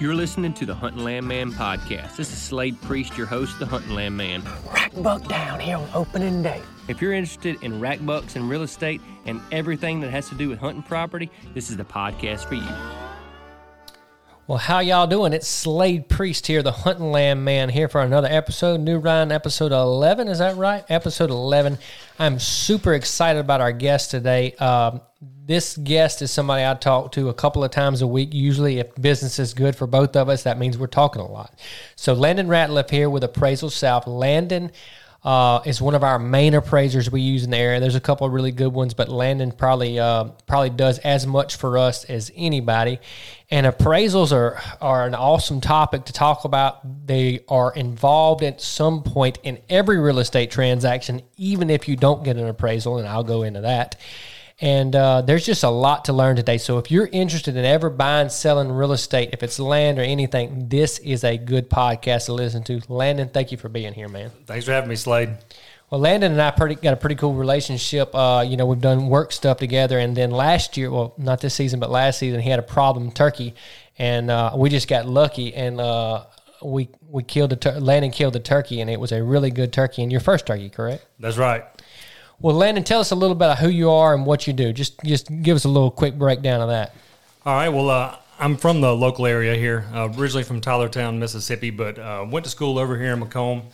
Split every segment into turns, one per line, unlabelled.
You're listening to the Hunting Land Man podcast. This is Slade Priest, your host, the Hunting Land Man.
Rack buck down here on opening day.
If you're interested in rack bucks and real estate and everything that has to do with hunting property, this is the podcast for you.
Well, how y'all doing? It's Slade Priest here, the Hunting Land Man, here for another episode. New Ryan, episode 11. Is that right? Episode 11. I'm super excited about our guest today. Um, this guest is somebody I talk to a couple of times a week. Usually, if business is good for both of us, that means we're talking a lot. So, Landon Ratliff here with Appraisal South. Landon uh, is one of our main appraisers we use in the area. There's a couple of really good ones, but Landon probably uh, probably does as much for us as anybody. And appraisals are are an awesome topic to talk about. They are involved at some point in every real estate transaction, even if you don't get an appraisal. And I'll go into that. And uh, there's just a lot to learn today. So if you're interested in ever buying, selling real estate, if it's land or anything, this is a good podcast to listen to. Landon, thank you for being here, man.
Thanks for having me, Slade.
Well, Landon and I pretty, got a pretty cool relationship. Uh, you know, we've done work stuff together, and then last year, well, not this season, but last season, he had a problem turkey, and uh, we just got lucky, and uh, we we killed the tur- Landon killed the turkey, and it was a really good turkey, and your first turkey, correct?
That's right.
Well, Landon, tell us a little bit about who you are and what you do. Just just give us a little quick breakdown of that.
All right. Well, uh, I'm from the local area here, uh, originally from Tylertown, Mississippi, but uh, went to school over here in McComb,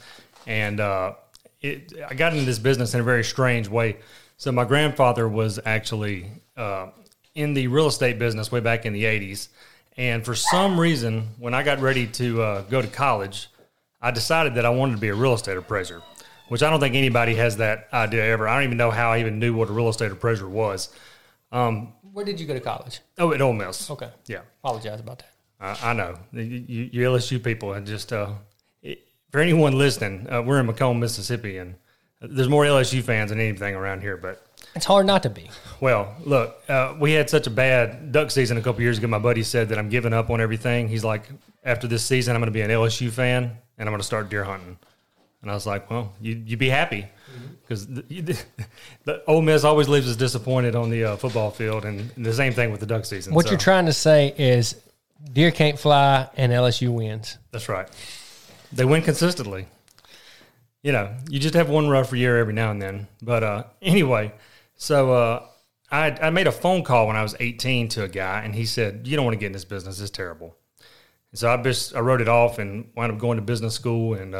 and uh, it, I got into this business in a very strange way. So my grandfather was actually uh, in the real estate business way back in the '80s, and for some reason, when I got ready to uh, go to college, I decided that I wanted to be a real estate appraiser which I don't think anybody has that idea ever. I don't even know how I even knew what a real estate appraiser was. Um,
Where did you go to college?
oh, at Ole Miss.
Okay.
Yeah,
Apologize about that.
I, I know. You, you, LSU people, and just uh, for anyone listening, uh, we're in McComb, Mississippi, and there's more LSU fans than anything around here. But
It's hard not to be.
well, look, uh, we had such a bad duck season a couple years ago. My buddy said that I'm giving up on everything. He's like, after this season, I'm going to be an LSU fan and I'm going to start deer hunting. And I was like, well, you you be happy because the, you- the Ole Miss always leaves us disappointed on the uh, football field, and the same thing with the duck season.
What
So,
you're trying to say is deer can't fly and LSU wins.
That's right. They win consistently. You know, you just have one rough year every now and then. But uh, anyway, so uh, I, I made a phone call when I was 18 to a guy, and he said, "You don't want to get in this business. It's terrible." And so I just I wrote it off and wound up going to business school and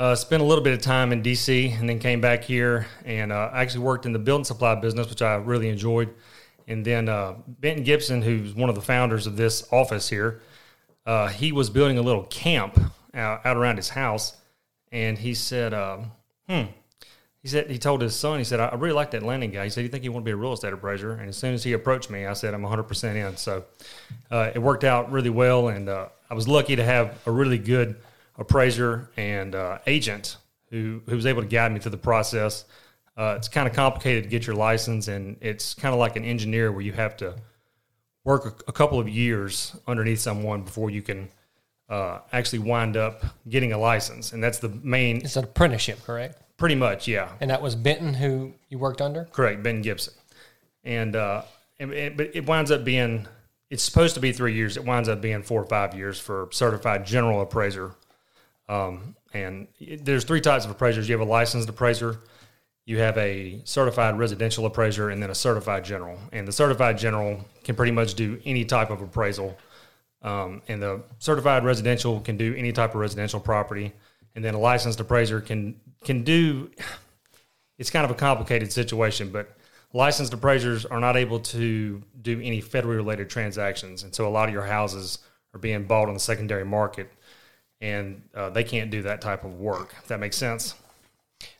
uh, spent a little bit of time in DC, and then came back here and uh, actually worked in the building supply business, which I really enjoyed. And then uh, Benton Gibson, who's one of the founders of this office here, uh, he was building a little camp out, out around his house, and he said, um, "Hmm." he said he told his son, he said, I really like that Landon guy. He said, you think you want to be a real estate appraiser? And as soon as he approached me, I said, I'm 100% in. So uh, it worked out really well, and uh, I was lucky to have a really good appraiser and uh, agent who who was able to guide me through the process. Uh, it's kind of complicated to get your license, and it's kind of like an engineer where you have to work a, a couple of years underneath someone before you can uh, actually wind up getting a license, and that's the main.
It's an apprenticeship, correct?
Pretty much, yeah.
And that was Benton who you worked under?
Correct, Ben Gibson. And, uh, and it, but it winds up being, it's supposed to be three years. It winds up being four or five years for certified general appraiser. Um, and there's three types of appraisers. You have a licensed appraiser, you have a certified residential appraiser, and then a certified general. And the certified general can pretty much do any type of appraisal. Um, and the certified residential can do any type of residential property and then a licensed appraiser can can do. It's kind of a complicated situation, but licensed appraisers are not able to do any federally related transactions, and so a lot of your houses are being bought on the secondary market, and uh, they can't do that type of work. If that makes sense.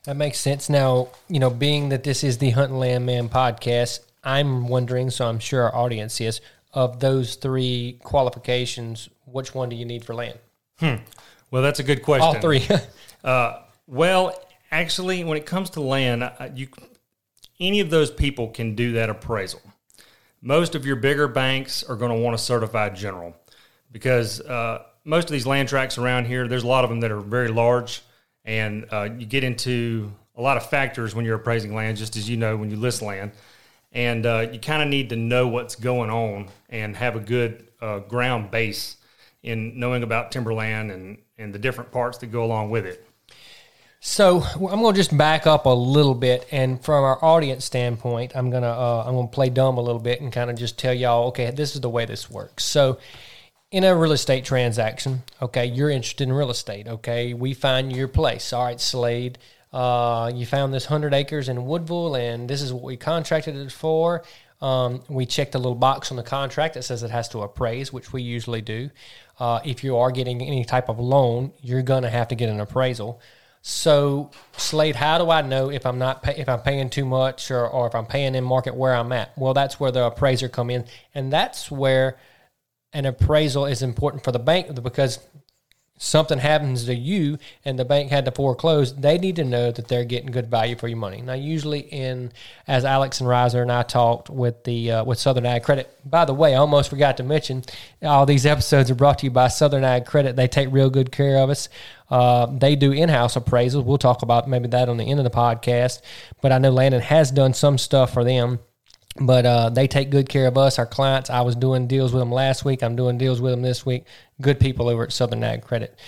That makes sense. Now, you know, being that this is the Hunting Land Man podcast, I'm wondering, so I'm sure our audience is, of those three qualifications, which one do you need for land?
Hmm. Well, that's a good question.
All three.
uh, well, actually, when it comes to land, you any of those people can do that appraisal. Most of your bigger banks are going to want a certified general because uh, most of these land tracts around here, there's a lot of them that are very large, and uh, you get into a lot of factors when you're appraising land, just as you know when you list land, and uh, you kind of need to know what's going on and have a good uh, ground base in knowing about timberland and and the different parts that go along with it.
So I'm going to just back up a little bit, and from our audience standpoint, I'm gonna uh, I'm gonna play dumb a little bit and kind of just tell y'all, okay, this is the way this works. So, in a real estate transaction, okay, you're interested in real estate, okay, we find your place. All right, Slade, uh, you found this hundred acres in Woodville, and this is what we contracted it for. Um, we checked a little box on the contract that says it has to appraise, which we usually do. Uh, if you are getting any type of loan, you're going to have to get an appraisal. So, Slade, how do I know if I'm not pay, if I'm paying too much or, or if I'm paying in market where I'm at? Well, that's where the appraiser come in, and that's where an appraisal is important for the bank because something happens to you and the bank had to foreclose, they need to know that they're getting good value for your money. Now, usually, in as Alex and Riser and I talked with the uh, with Southern Ag Credit. By the way, I almost forgot to mention all these episodes are brought to you by Southern Ag Credit. They take real good care of us. Uh, they do in-house appraisals. We'll talk about maybe that on the end of the podcast. But I know Landon has done some stuff for them but uh, they take good care of us, our clients. I was doing deals with them last week. I'm doing deals with them this week. Good people over at Southern Ag Credit.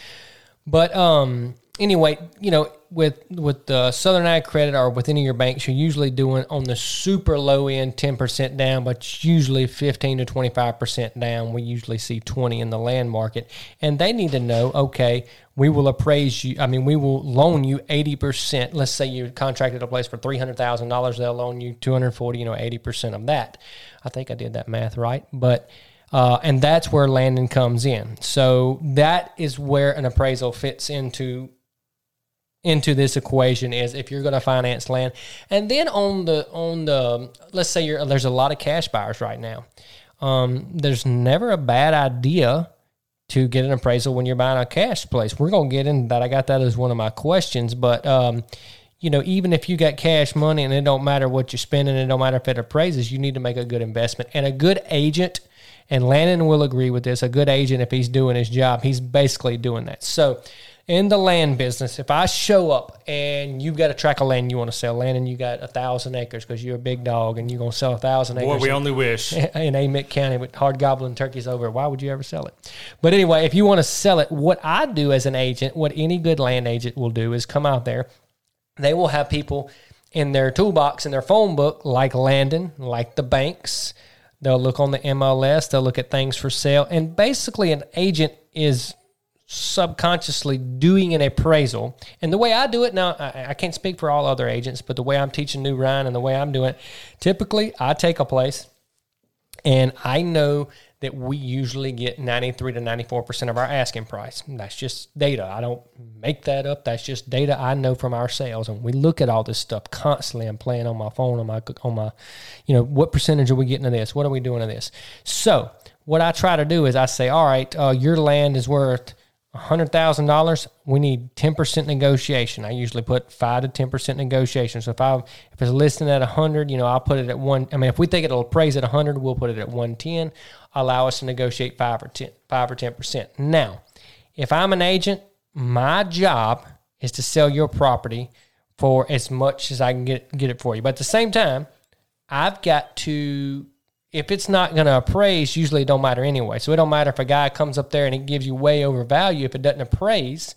But um, anyway, you know, with with the Southern Ag Credit or with any of your banks, you're usually doing on the super low end, ten percent down, but usually fifteen to twenty five percent down. We usually see twenty in the land market, and they need to know, okay, we will appraise you. I mean, we will loan you eighty percent. Let's say you contracted a place for three hundred thousand dollars, they'll loan you two hundred forty. You know, eighty percent of that. I think I did that math right, but. Uh, and that's where Landon comes in. So that is where an appraisal fits into into this equation is if you're going to finance land. And then on the on the let's say you're there's a lot of cash buyers right now. Um, there's never a bad idea to get an appraisal when you're buying a cash place. We're going to get into that i got that as one of my questions but um, you know even if you got cash money and it don't matter what you're spending it don't matter if it appraises you need to make a good investment. And a good agent and landon will agree with this a good agent if he's doing his job he's basically doing that. So in the land business, if I show up and you've got a tract of land you want to sell, Landon you got a thousand acres because you're a big dog and you're going to sell a thousand acres.
Boy, we only wish.
In Amite County with hard gobbling turkeys over, why would you ever sell it? But anyway, if you want to sell it, what I do as an agent, what any good land agent will do is come out there. They will have people in their toolbox, in their phone book, like Landon, like the banks. They'll look on the MLS, they'll look at things for sale. And basically, an agent is subconsciously doing an appraisal. And the way I do it now, I, I, can't speak for all other agents, but the way I'm teaching New Ryan and the way I'm doing it, typically I take a place and I know that we usually get 93 to 94% of our asking price. That's just data. I don't make that up. That's just data I know from our sales. And we look at all this stuff constantly. I'm playing on my phone, on my, on my, you know, what percentage are we getting of this? What are we doing of this? So what I try to do is I say, all right, uh, your land is worth $100,000, we need 10% negotiation. I usually put 5 to 10% negotiation. So if I if it's listed at 100, you know, I'll put it at 1 I mean if we think it'll appraise at 100, we'll put it at 110. Allow us to negotiate 5 or 10 5 or 10%. Now, if I'm an agent, my job is to sell your property for as much as I can get get it for you. But at the same time, I've got to if it's not going to appraise, usually it don't matter anyway. So it don't matter if a guy comes up there and it gives you way over value. If it doesn't appraise,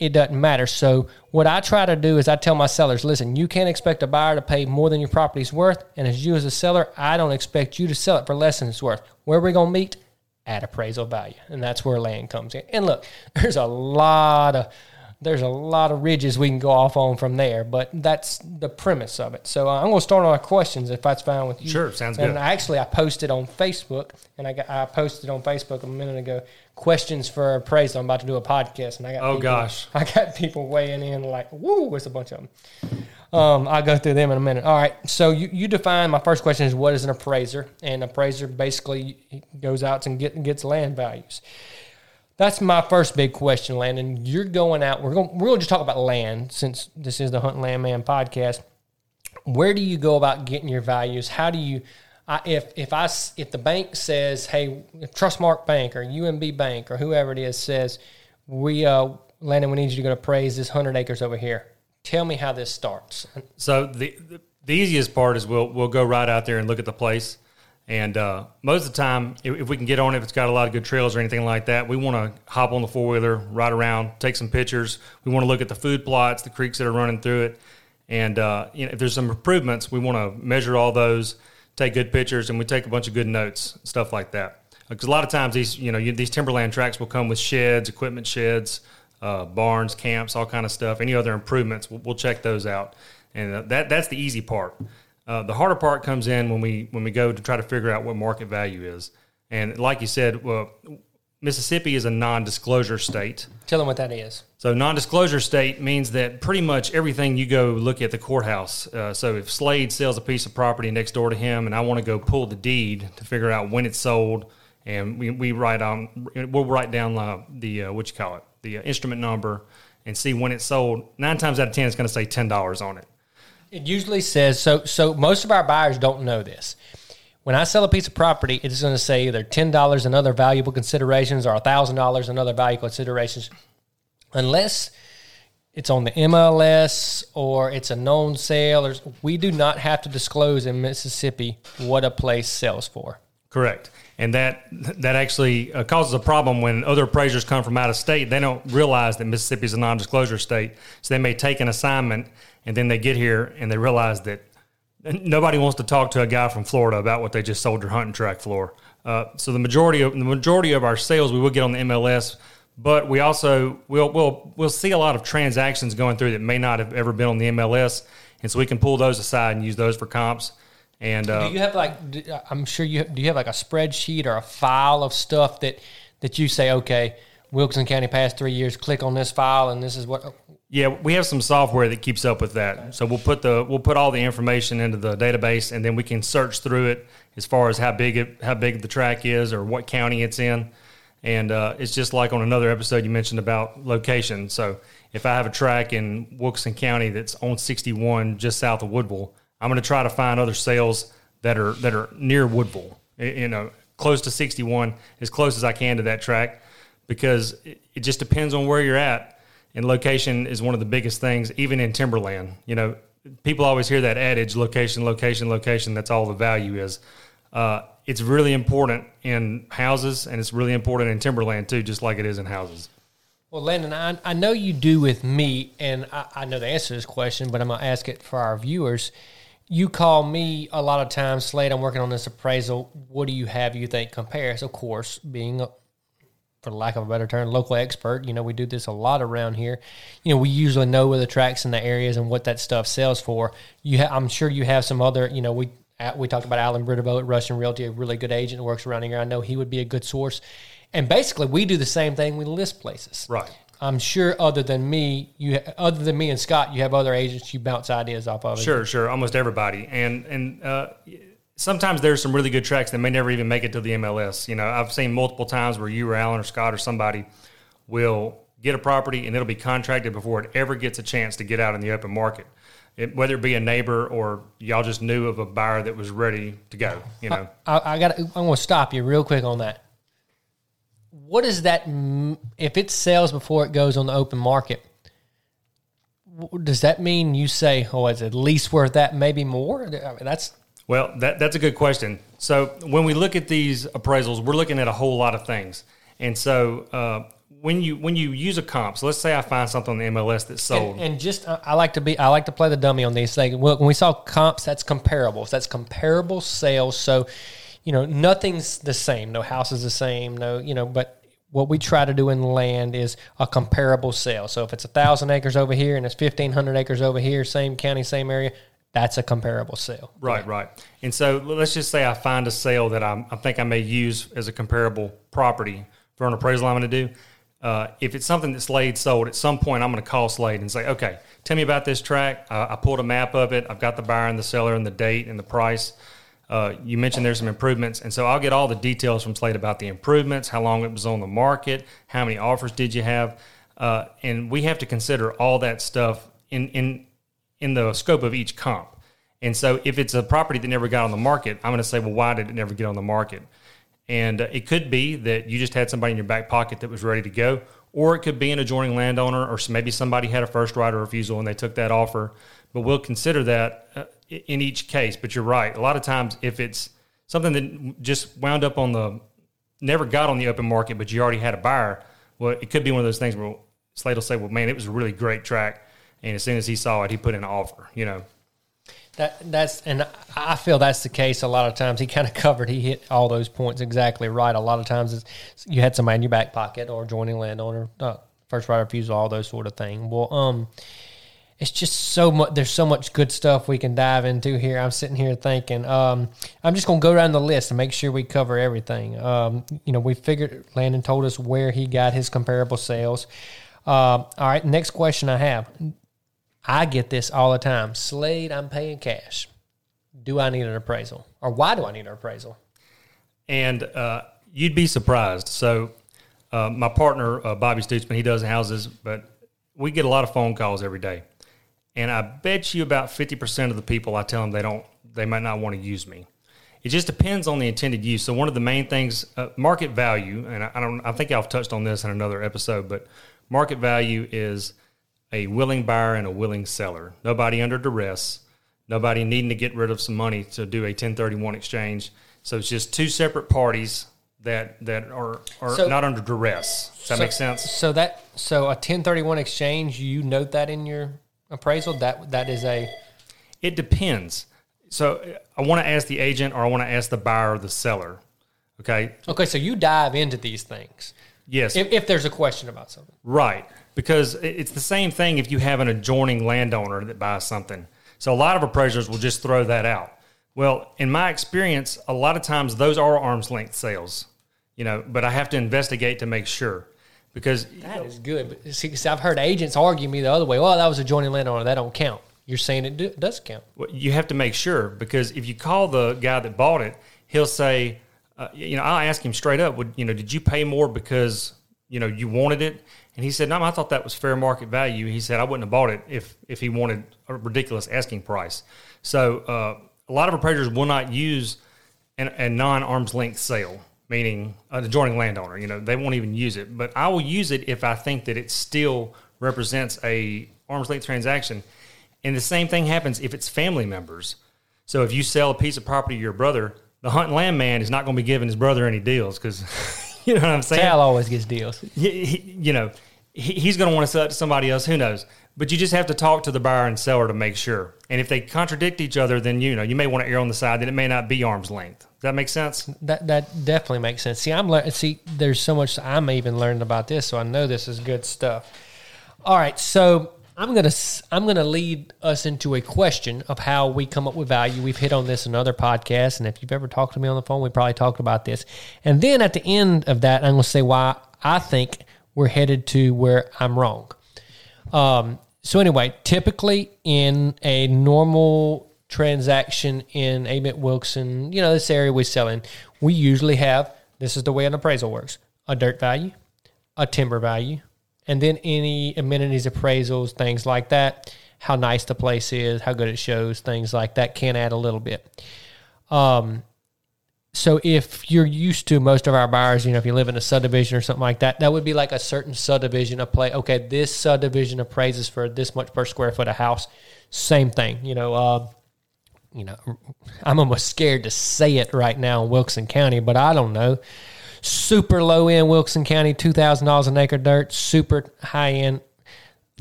it doesn't matter. So what I try to do is I tell my sellers, listen, you can't expect a buyer to pay more than your property's worth. And as you as a seller, I don't expect you to sell it for less than it's worth. Where are we going to meet? At appraisal value. And that's where Landon comes in. And look, there's a lot of there's a lot of ridges we can go off on from there, but that's the premise of it. So uh, I'm going to start on our questions if that's fine with you.
Sure, sounds
and
good.
And actually, I posted on Facebook, and I got I posted on Facebook a minute ago questions for appraisal. I'm about to do a podcast, and I got
Oh,
people-
gosh.
I got people weighing in like, woo, it's a bunch of them. Um, I'll go through them in a minute. All right. So you, you define my first question is what is an appraiser? And appraiser basically goes out and get, gets land values. That's my first big question, Landon. You're going out. We're going. We're going to just talk about land since this is the Hunting Land Man podcast. Where do you go about getting your values? How do you, I, if if I if the bank says, hey, Trustmark Bank or UMB Bank or whoever it is says, we uh, Landon, we need you to go to appraise this hundred acres over here. Tell me how this starts.
So the the easiest part is we'll we'll go right out there and look at the place, and uh, most of the time, if, if we can get on if it's got a lot of good trails or anything like that, we want to hop on the four wheeler, ride around, take some pictures. We want to look at the food plots, the creeks that are running through it, and uh, you know if there's some improvements, we want to measure all those, take good pictures, and we take a bunch of good notes, stuff like that. Because a lot of times these you know you, these timberland tracks will come with sheds, equipment sheds uh, barns, camps, all kind of stuff. Any other improvements, we'll, we'll check those out, and uh, that that's the easy part. Uh, the harder part comes in when we when we go to try to figure out what market value is. And like you said, well, Mississippi is a non-disclosure state.
Tell them what that is.
So non-disclosure state means that pretty much everything you go look at the courthouse. Uh, so if Slade sells a piece of property next door to him, and I want to go pull the deed to figure out when it's sold, and we, we write on we'll write down uh, the uh, what you call it the uh, instrument number and see when it's sold. Nine times out of ten, it's going to say ten dollars on it.
It usually says so. So most of our buyers don't know this. When I sell a piece of property, it's going to say either ten dollars and other valuable considerations or thousand dollars and other valuable considerations, unless it's on the MLS or it's a known sale. Or we do not have to disclose in Mississippi what a place sells for.
Correct. And that that actually uh, causes a problem when other appraisers come from out of state. They don't realize that Mississippi is a non-disclosure state, so they may take an assignment and then they get here and they realize that nobody wants to talk to a guy from Florida about what they just sold their hunting track for. Uh, so the majority of the majority of our sales we will get on the MLS, but we also will will we'll see a lot of transactions going through that may not have ever been on the MLS, and so we can pull those aside and use those for comps. And uh,
Do you have like? do- I'm sure you do. You have like a spreadsheet or a file of stuff that that you say, okay, Wilkinson County past three years. Click on this file, and this is what.
Yeah, we have some software that keeps up with that. So we'll put the we'll put all the information into the database, and then we can search through it as far as how big it how big the track is or what county it's in. And uh, it's just like on another episode you mentioned about location. So if I have a track in Wilkinson County that's on 61 just south of Woodville, I'm going to try to find other sales that are that are near Woodville. You know, close to 61, as close as I can to that track, because it, it just depends on where you're at and location is one of the biggest things even in timberland you know people always hear that adage location location location that's all the value is uh, it's really important in houses and it's really important in timberland too just like it is in houses
Well, Landon, I, I know you do with me, and I, I know the answer to this question, but I'm going to ask it for our viewers. You call me a lot of times, Slade, I'm working on this appraisal. What do you have you think compares? Of course, being, a, for lack of a better term, local expert, you know, we do this a lot around here. You know, we usually know where the tracks in the areas and what that stuff sells for. You, ha- I'm sure you have some other, you know, we At- We talked about Alan Britterbo at Russian Realty, a really good agent who works around here. I know he would be a good source. And basically, we do the same thing. We list places.
Right.
I'm sure, other than me, you other than me and Scott, you have other agents you bounce ideas off of.
Sure, sure. Almost everybody, and and uh, sometimes there's some really good tracks that may never even make it to the MLS. You know, I've seen multiple times where you or Alan or Scott or somebody will get a property and it'll be contracted before it ever gets a chance to get out in the open market. It, whether it be a neighbor or y'all just knew of a buyer that was ready to go. You know,
I, I got. I'm going to stop you real quick on that. What does that if it sells before it goes on the open market? Does that mean you say, "Oh, it's at least worth that, maybe more"? I mean, that's
Well, that, that's a good question. So when we look at these appraisals, we're looking at a whole lot of things. And so uh, when you when you use a comp, so let's say I find something on the MLS that's sold.
and, and just I I like to be I like to play the dummy on these things. Well, when we saw comps, that's comparables. That's comparable sales. So, you know, nothing's the same. No house is the same. No, you know, but what we try to do in land is a comparable sale. So if it's a thousand acres over here and it's fifteen hundred acres over here, same county, same area, that's a comparable sale.
Right, right. And so let's just say I find a sale that I'm, I think I may use as a comparable property for an appraisal I'm going to do. Uh, if it's something that Slade sold, at some point I'm going to call Slade and say, okay, tell me about this track. Uh, I pulled a map of it. I've got the buyer and the seller and the date and the price. Uh, you mentioned there's some improvements. And so I'll get all the details from Slade about the improvements, how long it was on the market, how many offers did you have. Uh, and we have to consider all that stuff in, in in the scope of each comp. And so if it's a property that never got on the market, I'm going to say, well, why did it never get on the market? And uh, it could be that you just had somebody in your back pocket that was ready to go, or it could be an adjoining landowner, or maybe somebody had a first right of refusal and they took that offer. But we'll consider that uh, in each case. But you're right. A lot of times, if it's something that just wound up on the, never got on the open market, but you already had a buyer, well, it could be one of those things where Slade will say, well, man, it was a really great track. And as soon as he saw it, he put in an offer, you know.
That that's and I feel that's the case a lot of times. He kind of covered. He hit all those points exactly right. A lot of times, you had somebody in your back pocket or joining landowner, uh, first right refusal, all those sort of thing. Well, um, it's just so much. There's so much good stuff we can dive into here. I'm sitting here thinking. Um, I'm just gonna go down the list and make sure we cover everything. Um, you know, we figured Landon told us where he got his comparable sales. Um, all right, next question I have. I get this all the time. Slade, I'm paying cash. Do I need an appraisal? Or why do I need an appraisal?
And uh, you'd be surprised. So, uh, my partner, uh, Bobby Stutzman, he does houses, but we get a lot of phone calls every day. And I bet you about 50% of the people I tell them they don't, they might not want to use me. It just depends on the intended use. So one of the main things, uh, market value, and I, I don't, I think I've touched on this in another episode, but market value is a willing buyer and a willing seller. Nobody under duress, nobody needing to get rid of some money to do a 1031 exchange. So it's just two separate parties that that are are
So-
not under duress. Does that
so,
make sense?
So that so a 1031 exchange, you note that in your appraisal that that is a
It depends. So I want to ask the agent or I want to ask the buyer or the seller. Okay.
Okay, so you dive into these things.
Yes.
If, if there's a question about something.
Right. Because it's the same thing if you have an adjoining landowner that buys something. So a lot of appraisers will just throw that out. Well, in my experience, a lot of times those are arm's length sales, you know, but I have to investigate to make sure because
That is good. But see, I've heard agents argue me the other way. Well, that was a joining landowner. That don't count. You're saying it do, does count.
Well, you have to make sure because if you call the guy that bought it, he'll say, uh, you know, I'll ask him straight up, would you know, did you pay more because you know you wanted it? And he said, no, I thought that was fair market value. He said I wouldn't have bought it if if he wanted a ridiculous asking price. So uh, a lot of appraisers will not use an, a non arm's length sale, meaning an adjoining landowner. You know, they won't even use it. But I will use it if I think that it still represents a arm's length transaction. And the same thing happens if it's family members. So if you sell a piece of property to your brother, the hunting land man is not going to be giving his brother any deals because you know what I'm saying.
Cal always gets deals.
He- you know, he's going to want to sell it to somebody else. Who knows? But you just have to talk to the buyer and seller to make sure. And if they contradict each other, then you know you may want to err on the side that it may not be arm's length. Does that make sense?
That that definitely makes sense. See, I'm learning. See, there's so much I'm even learning about this, so I know this is good stuff. All right, so I'm gonna I'm gonna lead us into a question of how we come up with value. We've hit on this in other podcasts, and if you've ever talked to me on the phone, we probably talked about this. And then at the end of that, I'm gonna say why I think we're headed to where I'm wrong. Um, so anyway, typically in a normal transaction in Amite Wilson, you know, this area we sell in, we usually have this is the way an appraisal works: a dirt value, a timber value, and then any amenities appraisals, things like that. How nice the place is, how good it shows, things like that can add a little bit. Um, so if you're used to most of our buyers, you know, if you live in a subdivision or something like that, that would be like a certain subdivision of play. Okay, this subdivision appraises for this much per square foot of house. Same thing, you know. Uh, you know, I'm almost scared to say it right now in Wilson County, but I don't know. Super low end Wilson County, two thousand dollars an acre dirt. Super high end,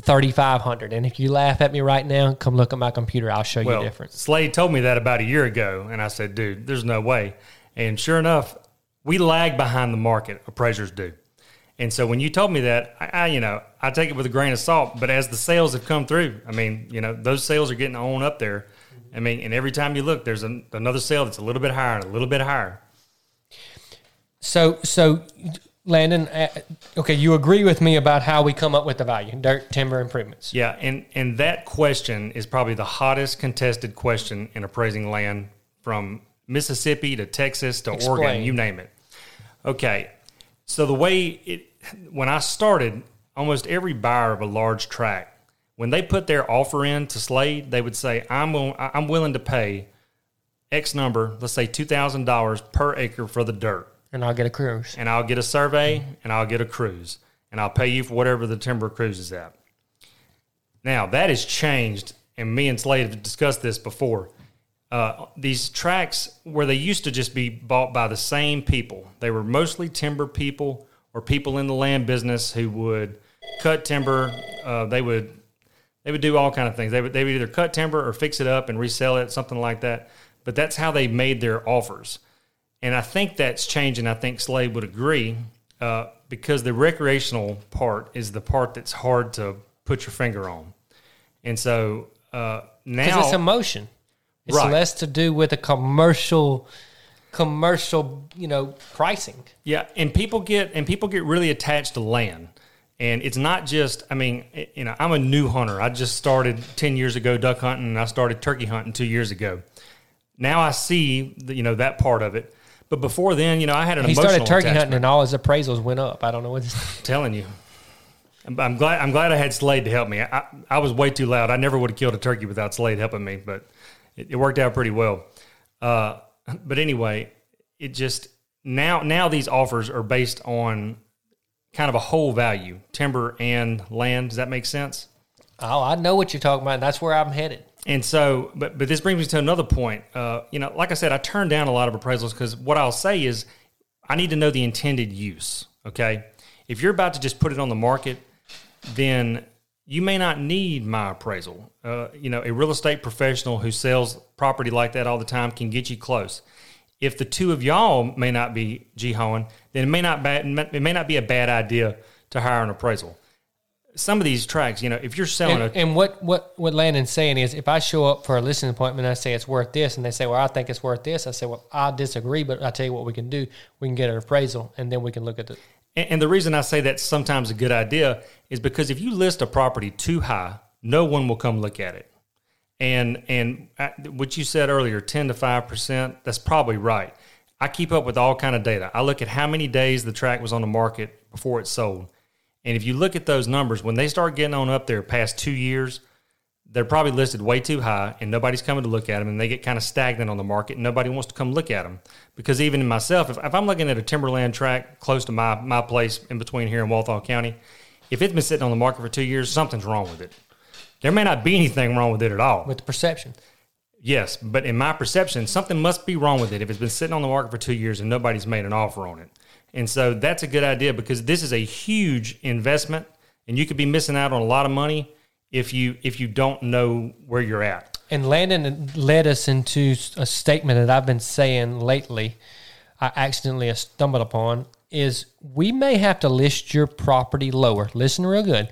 thirty five hundred. And if you laugh at me right now, come look at my computer. I'll show you
Well,
the difference.
Slade told me that about a year ago, and I said, dude, there's no way. And sure enough, we lag behind the market, appraisers do. And so when you told me that, I, I, you know, I take it with a grain of salt. But as the sales have come through, I mean, you know, those sales are getting on up there. I mean, and every time you look, there's an, another sale that's a little bit higher and a little bit higher.
So, so Landon, uh, okay, you agree with me about how we come up with the value, dirt, timber improvements.
Yeah, and and that question is probably the hottest contested question in appraising land from Mississippi to Texas to Oregon, you name it. Okay, so the way it when I started, almost every buyer of a large tract, when they put their offer in to Slade, they would say, "I'm I'm willing to pay X number, let's say two thousand dollars per acre for the dirt."
And I'll get a cruise.
and I'll get a survey and I'll get a cruise and I'll pay you for whatever the timber cruise is at. Now that has changed, and me and Slade have discussed this before. Uh, these tracks where they used to just be bought by the same people, they were mostly timber people or people in the land business who would cut timber. Uh, they would they would do all kind of things. They would they would either cut timber or fix it up and resell it, something like that. But that's how they made their offers. And I think that's changing. I think Slade would agree uh, because the recreational part is the part that's hard to put your finger on. And so uh, now,
it's emotion. It's
Right.
less to do with a commercial, commercial, you know, pricing.
yeah, and people get and people get really attached to land. And it's not just. I mean, eh, you know, I'm a new hunter. I just started ten years ago duck hunting, and I started turkey hunting two years ago. Now I see, the, you know, that part of it. But before then, you know, I had an
He
emotional
started turkey
attachment.
hunting, and all his appraisals went up. I don't know what.
telling you. I'm, I'm glad. I'm glad I had Slade to help me. I, I was way too loud. I never would have killed a turkey without Slade helping me, but it, it worked out pretty well. Uh, but anyway, it just now now these offers are based on kind of a whole value, timber and land. Does that make sense?
Oh, I know what you're talking about. That's where I'm headed.
And so, but but this brings me to another point. Uh, you know, like I said, I turned down a lot of appraisals because what I'll say is, I need to know the intended use. Okay, if you're about to just put it on the market, then you may not need my appraisal. Uh, you know, a real estate professional who sells property like that all the time can get you close. If the two of y'all may not be jihoing, then it may not ba- it may not be a bad idea to hire an appraisal. Some of these tracks, you know, if you're selling
And,
a
and what, what, what Landon's saying is if I show up for a listening appointment and I say it's worth this, and they say, well, I think it's worth this, I say, well, I disagree, but I tell you what we can do. We can get an appraisal, and then we can look at the.
And, the reason I say that's sometimes a good idea is because if you list a property too high, no one will come look at it. And and what you said earlier, ten to five percent, that's probably right. I keep up with all kind of data. I look at how many days the track was on the market before it sold, and if you look at those numbers, when they start getting on up there past two years, they're probably listed way too high and nobody's coming to look at them and they get kind of stagnant on the market and nobody wants to come look at them because even in myself if, if i'm looking at a timberland tract close to my, my place in between here in walthall county if it's been sitting on the market for two years something's wrong with it. There may not be anything wrong with it at all.
With the perception.
yes but in my perception something must be wrong with it if it's been sitting on the market for two years and nobody's made an offer on it. And so that's a good idea because this is a huge investment and you could be missing out on a lot of money if you if you don't know where you're at
And Landon led us into a statement that I've been saying lately. I accidentally stumbled upon is we may have to list your property lower. Listen real good.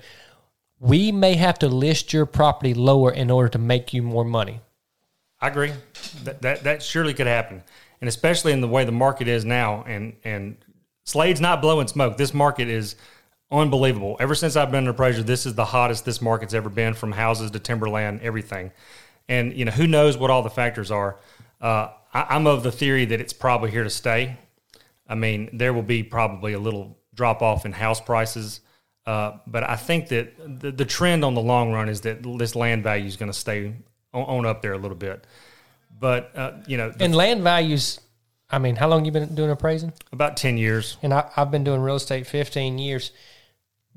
we may have to list your property lower in order to make you more money.
I agree. That, that that surely could happen, and especially in the way the market is now. And and Slade's not blowing smoke. This market is unbelievable. Ever since I've been under pressure, this is the hottest this market's ever been, from houses to timberland, everything. And you know who knows what all the factors are. Uh, I, I'm of the theory that it's probably here to stay. I mean, there will be probably a little drop off in house prices. Uh, but I think that the, the trend on the long run is that this land value is going to stay on, on up there a little bit. But uh, you know, the-
And land values, I mean, how long you been doing appraising?
about ten years.
And I, I've been doing real estate 15 years.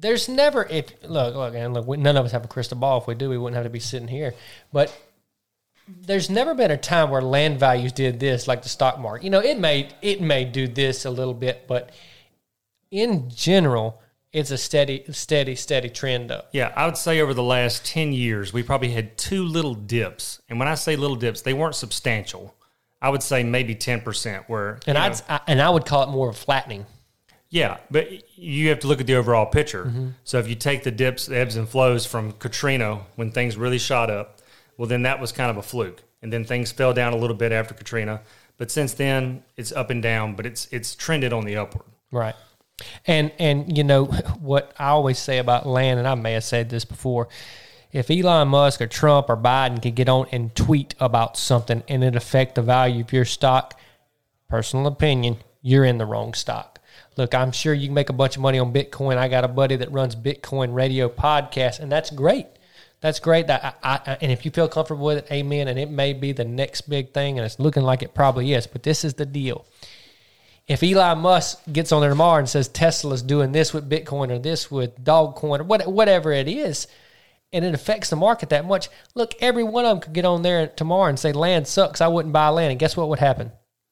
There's never, if look, look, and look, we, none of us have a crystal ball. If we do, we wouldn't have to be sitting here. But there's never been a time where land values did this like the stock market. You know, it may it may do this a little bit, but in general, it's a steady, steady, steady trend up.
Yeah, I would say over the last 10 years, we probably had two little dips. And when I say little dips, they weren't substantial. I would say maybe 10% where.
And I'd
know,
I, and I would call it more of a flattening.
Yeah, but you have to look at the overall picture.
Mm-hmm.
So if you take the dips, the ebbs and flows from Katrina when things really shot up, well, then that was kind of a fluke. And then things fell down a little bit after Katrina. But since then, it's up and down, but it's it's trended on the upward.
Right. And and you know what I always say about land, and I may have said this before. If Elon Musk or Trump or Biden could get on and tweet about something and it affect the value of your stock, personal opinion, you're in the wrong stock. Look, I'm sure you can make a bunch of money on Bitcoin. I got a buddy that runs Bitcoin radio podcast, and that's great. That's great. That I, I, and if you feel comfortable with it, amen. And it may be the next big thing, and it's looking like it probably is. But this is the deal if Elon Musk gets on there tomorrow and says Tesla's doing this with Bitcoin or this with Dogecoin or what, whatever it is, and it affects the market that much, look, every one of them could get on there tomorrow and say land sucks. I wouldn't buy land, and guess what would happen?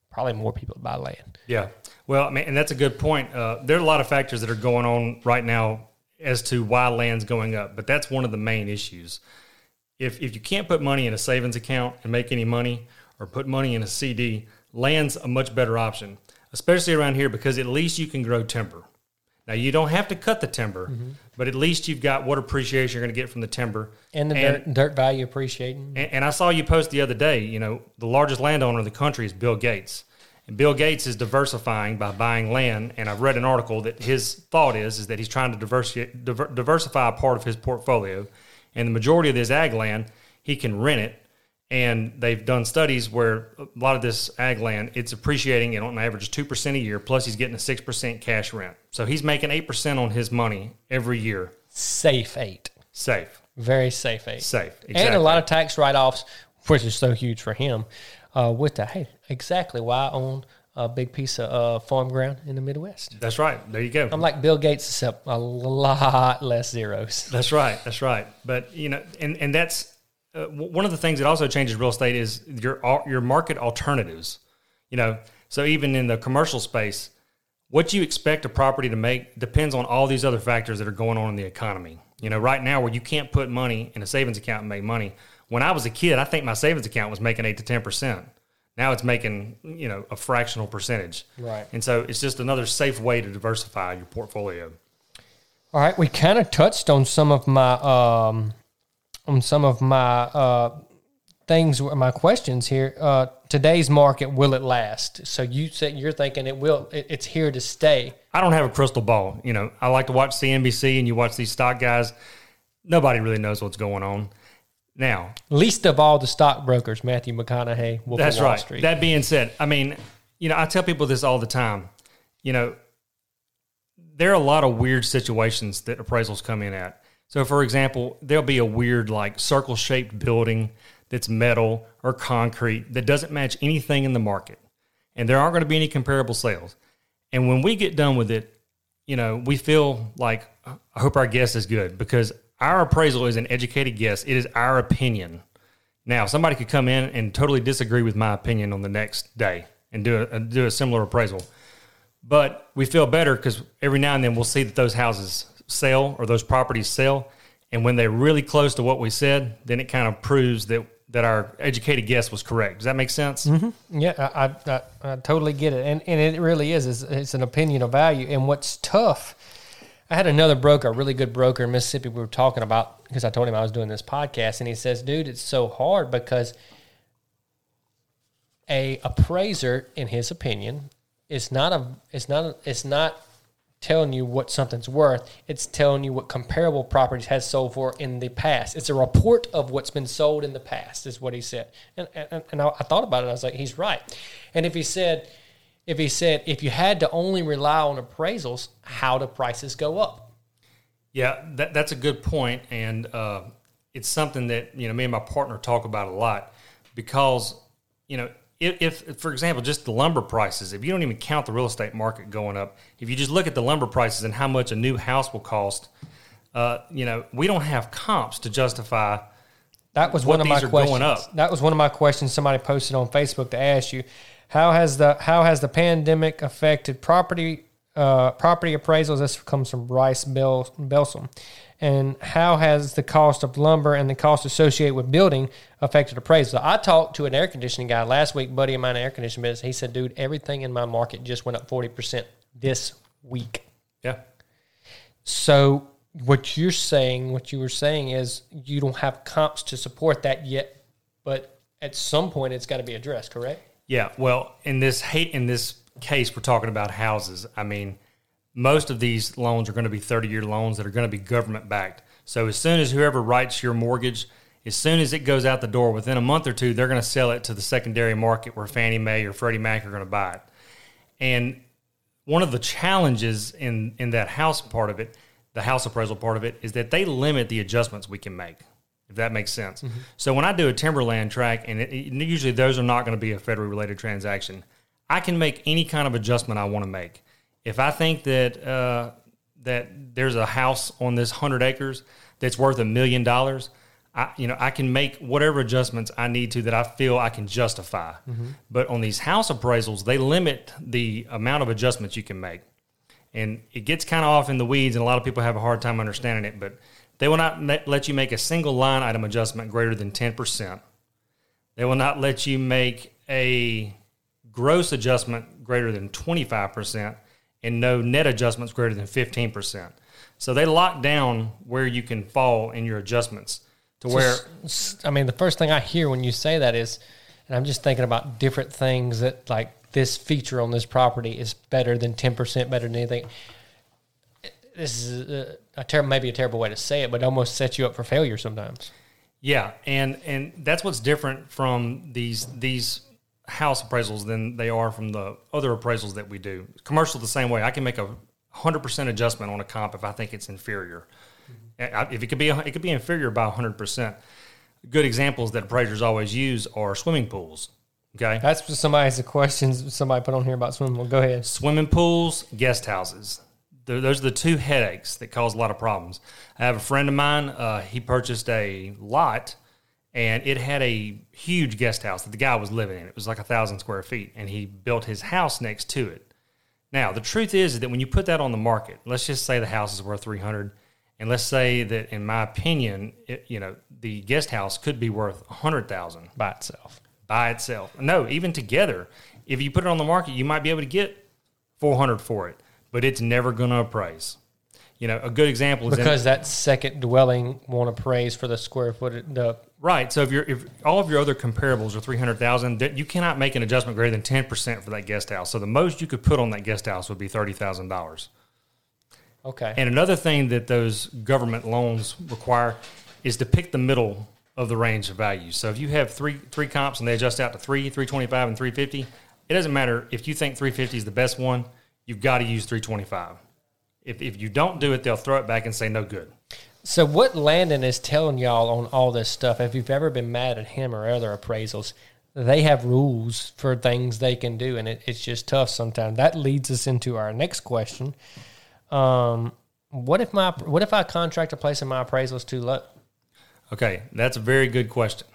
Probably more people would buy land.
Yeah. Well, I mean, and that's a good point. Uh, there are a lot of factors that are going on right now as to why land's going up, but that's one of the main issues. If, if you can't put money in a savings account and make any money or put money in a CD, land's a much better option, especially around here because at least you can grow timber. Now, you don't have to cut the timber, but at least you've got what appreciation you're going to get from the timber.
And the dirt, dirt value appreciating.
And, and I saw you post the other day, you know, the largest landowner in the country is Bill Gates. And Bill Gates is diversifying by buying land. And I've read an article that his thought is, is that he's trying to diversify, diversify a part of his portfolio. And the majority of this ag land, he can rent it. And they've done studies where a lot of this ag land, it's appreciating at on average 2% a year, plus he's getting a 6% cash rent. So he's making 8% on his money every year.
Safe eight.
Safe.
Very safe eight.
Safe.
And a lot of tax write offs, which is so huge for him. Uh, with that, hey, exactly why I own a big piece of uh, farm ground in the Midwest.
That's right. There you go.
I'm like Bill Gates, except a lot less zeros.
That's right. That's right. But you know, and and that's uh, one of the things that also changes real estate is your your market alternatives. You know, so even in the commercial space, what you expect a property to make depends on all these other factors that are going on in the economy. You know, right now where you can't put money in a savings account and make money. When I was a kid, I think my savings account was making eight to ten percent. Now it's making you know a fractional percentage.
Right.
And so it's just another safe way to diversify your portfolio.
All right, we kind of touched on some of my um, on some of my uh, things, my questions here. Uh, today's market will it last? So you said you're thinking it will. It, it's here to stay.
I don't have a crystal ball. You know, I like to watch CNBC and you watch these stock guys. Nobody really knows what's going on. Now,
Least of all the stockbrokers, Matthew McConaughey, Wolf
that's right.
Street.
That being said, I mean, you know, I tell people this all the time. You know, there are a lot of weird situations that appraisals come in at. So, for example, there'll be a weird, like, circle shaped building that's metal or concrete that doesn't match anything in the market. And there aren't going to be any comparable sales. And when we get done with it, you know, we feel like, I hope our guess is good because our appraisal is an educated guess. It is our opinion. Now, somebody could come in and totally disagree with my opinion on the next day and do a, do a similar appraisal. But we feel better because every now and then we'll see that those houses sell or those properties sell. And when they're really close to what we said, then it kind of proves that, that our educated guess was correct. Does that make sense? Mm-hmm.
Yeah, I, I, I, I totally get it, and and it really is. It's, it's an opinion of value, and what's tough. I had another broker, a really good broker in Mississippi. We were talking about because I told him I was doing this podcast, and he says, "Dude, it's so hard because a appraiser, in his opinion, is not a it's not a, it's not telling you what something's worth. It's telling you what comparable properties has sold for in the past. It's a report of what's been sold in the past, is what he said. And and, and I, I thought about it. I was like, he's right. And if he said if he said if you had to only rely on appraisals, how do prices go up?
Yeah, that, that's a good point, and uh, it's something that you know me and my partner talk about a lot because you know if, if, for example, just the lumber prices, if you don't even count the real estate market going up, if you just look at the lumber prices and how much a new house will cost, uh, you know, we don't have comps to justify.
That was
what
one of my
these are
questions.
going up.
That was one of my questions somebody posted on Facebook to ask you. How has the how has the pandemic affected property uh, property appraisals? This comes from Bryce Bel- Belsom. And how has the cost of lumber and the cost associated with building affected appraisals? I talked to an air conditioning guy last week, buddy of mine, in air conditioning business. He said, "Dude, everything in my market just went up forty percent this week."
Yeah,
So what you're saying, what you were saying is you don't have comps to support that yet, but at some point it's got to be addressed, correct?
Yeah. Well, in this hate in this case, we're talking about houses. I mean, most of these loans are going to be thirty-year loans that are going to be government backed. So as soon as whoever writes your mortgage, as soon as it goes out the door, within a month or two, they're going to sell it to the secondary market where Fannie Mae or Freddie Mac are going to buy it. And one of the challenges in in that house part of it, the house appraisal part of it, is that they limit the adjustments we can make. If that makes sense. So when I do a timberland track, and it, it- usually those are not going to be a federally related transaction, I can make any kind of adjustment I want to make. If I think that uh, that there's a house on this hundred acres that's worth a million dollars, I you know I can make whatever adjustments I need to that I feel I can justify. But on these house appraisals, they limit the amount of adjustments you can make and it gets kind of off in the weeds, and a lot of people have a hard time understanding it. But they will not ma- let you make a single line item adjustment greater than ten percent. They will not let you make a gross adjustment greater than twenty five percent, and no net adjustments greater than fifteen percent. So they lock down where you can fall in your adjustments to where
I mean, the first thing I hear when you say that is, and I'm just thinking about different things that like this feature on this property is better than 10% better than anything. This is a, a terrible, maybe a terrible way to say it, but it almost sets you up for failure sometimes.
Yeah, and and that's what's different from these these house appraisals than they are from the other appraisals that we do. Commercial the same way. I can make a hundred percent adjustment on a comp if I think it's inferior. Mm-hmm. I- If it could be it could be inferior by hundred percent. Good examples that appraisers always use are swimming pools. Okay,
That's somebody has a question somebody put on here about swimming. Well, go ahead.
swimming pools, guest houses. Th- Those are the two headaches that cause a lot of problems. I have a friend of mine. Uh, he purchased a lot, and it had a huge guest house that the guy was living in. It was like a thousand square feet, and he built his house next to it. Now, the truth is that when you put that on the market, let's just say the house is worth three hundred, and let's say that, in my opinion, it, you know, the guest house could be worth a hundred thousand
By itself.
by itself. No, even together. If you put it on the market, you might be able to get 400 for it, but it's never going to appraise. You know, a good example is in-
Because that second dwelling won't appraise for the square foot. The
right. So if you're if all of your other comparables are 300,000, that you cannot make an adjustment greater than 10% for that guest house. So the most you could put on that guest house would be $30,000.
okay.
And another thing that those government loans require is to pick the middle of the range of values. So if you have three three comps and they adjust out to three, three twenty five, and three fifty, it doesn't matter if you think three fifty is the best one. You've got to use three twenty five. If if you don't do it, they'll throw it back and say no good.
So what Landon is telling y'all on all this stuff, if you've ever been mad at him or other appraisals, they have rules for things they can do, and it, it's just tough sometimes. That leads us into our next question. Um, what if my what if I contract a place and my appraisal is too low?
Okay, that's a very good question.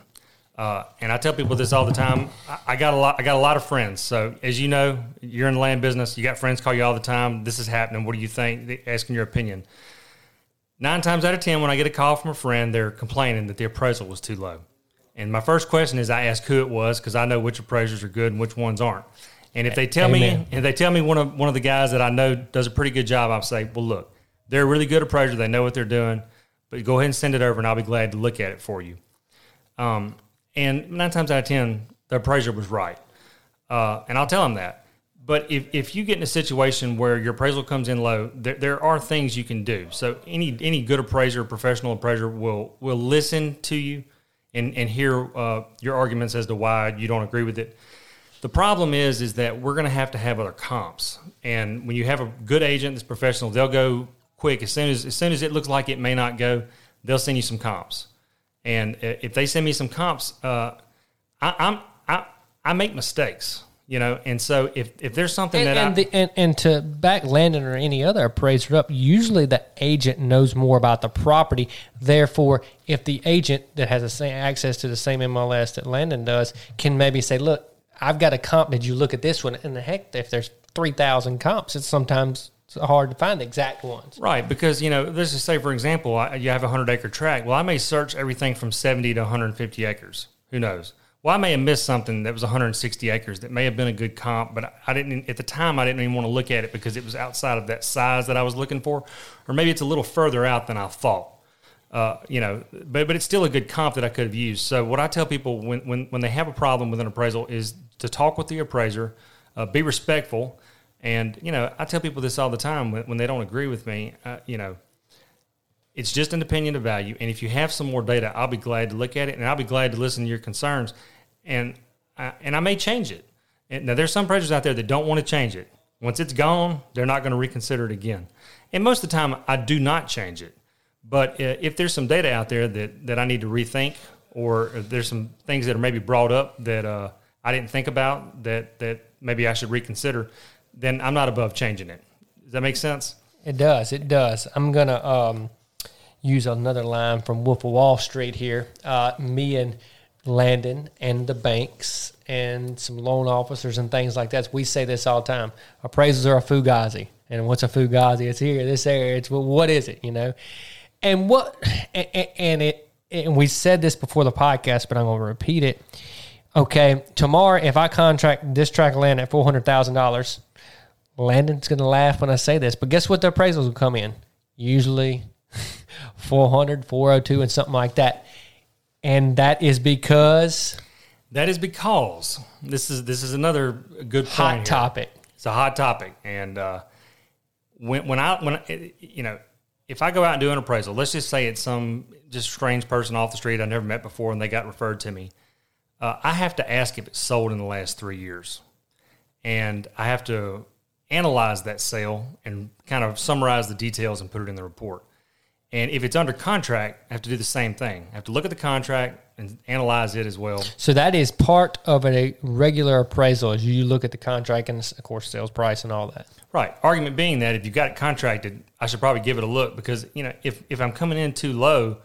Uh, and I tell people this all the time. I, I got a lot. I got a lot of friends. So as you know, you're in the land business. You got friends call you all the time. This is happening. What do you think? They asking your opinion. Nine times out of ten, when I get a call from a friend, they're complaining that the appraisal was too low. And my first question is, I ask who it was because I know which appraisers are good and which ones aren't. And if they tell
Amen.
me, if they tell me one of one of the guys that I know does a pretty good job, I'll say, well, look, They're a really good appraiser. They know what they're doing. But go ahead and send it over, and I'll be glad to look at it for you. Um, and nine times out of ten, the appraiser was right, uh, and I'll tell them that. But if, if you get in a situation where your appraisal comes in low, there, there are things you can do. So any any good appraiser, professional appraiser will will listen to you and and hear uh, your arguments as to why you don't agree with it. The problem is is that we're going to have to have other comps, and when you have a good agent that's professional, they'll go quick as soon as as soon as it looks like it may not go, they'll send you some comps. And if they send me some comps, uh, I, I'm I I make mistakes you know and so if if there's something
and,
that
and,
I,
the, and, and to back Landon or any other appraiser up, usually the agent knows more about the property. Therefore, if the agent that has the same access to the same MLS that Landon does can maybe say, "Look, I've got a comp. Did you look at this one?" And the heck, if there's three thousand comps, it's sometimes hard to find the exact ones.
right because you know let's just say for example I, you have a 100 acre tract. Well i may search everything from 70 to 150 acres. Who knows? Well i may have missed something that was 160 acres that may have been a good comp but i didn't at the time i didn't even want to look at it because it was outside of that size that i was looking for. Or maybe it's a little further out than i thought. Uh, you know, but but it's still a good comp that I could have used. So what I tell people when when when they have a problem with an appraisal is to talk with the appraiser, uh, be respectful, and you know I tell people this all the time when, when they don't agree with me. Uh, you know, it's just an opinion of value, and if you have some more data, I'll be glad to look at it, and I'll be glad to listen to your concerns, and I, and I may change it. And now there's some appraisers out there that don't want to change it. Once it's gone, they're not going to reconsider it again. And most of the time, I do not change it. But uh, if there's some data out there that, that I need to rethink, or there's some things that are maybe brought up that uh, I didn't think about that, that maybe I should reconsider, then I'm not above changing it. Does that make sense?
It does. It does. I'm gonna um, use another line from Wolf of Wall Street here. Uh, me and Landon and the banks and some loan officers and things like that. We say this all the time. Appraisals are a fugazi, and what's a fugazi? It's here, this area. It's well, what is it? You know, and what and, and it and we said this before the podcast, but I'm going to repeat it. Okay, tomorrow if I contract this tract land at four hundred thousand dollars, Landon's going to laugh when I say this, but guess what the appraisals will come in? Usually 400, 402, and something like that. And that is because
That is because this is this is another good
hot
here.
topic.
It's a hot topic, and uh, when when I when I, you know if I go out and do an appraisal, let's just say it's some just strange person off the street I never met before, and they got referred to me. Uh, I have to ask if it's sold in the last three years, and I have to analyze that sale and kind of summarize the details and put it in the report. And if it's under contract, I have to do the same thing. I have to look at the contract and analyze it as well.
So that is part of a regular appraisal as you look at the contract and of course sales price and all that.
Right. Argument being that if you've got it contracted, I should probably give it a look because, you know, if, if I'm coming in too low,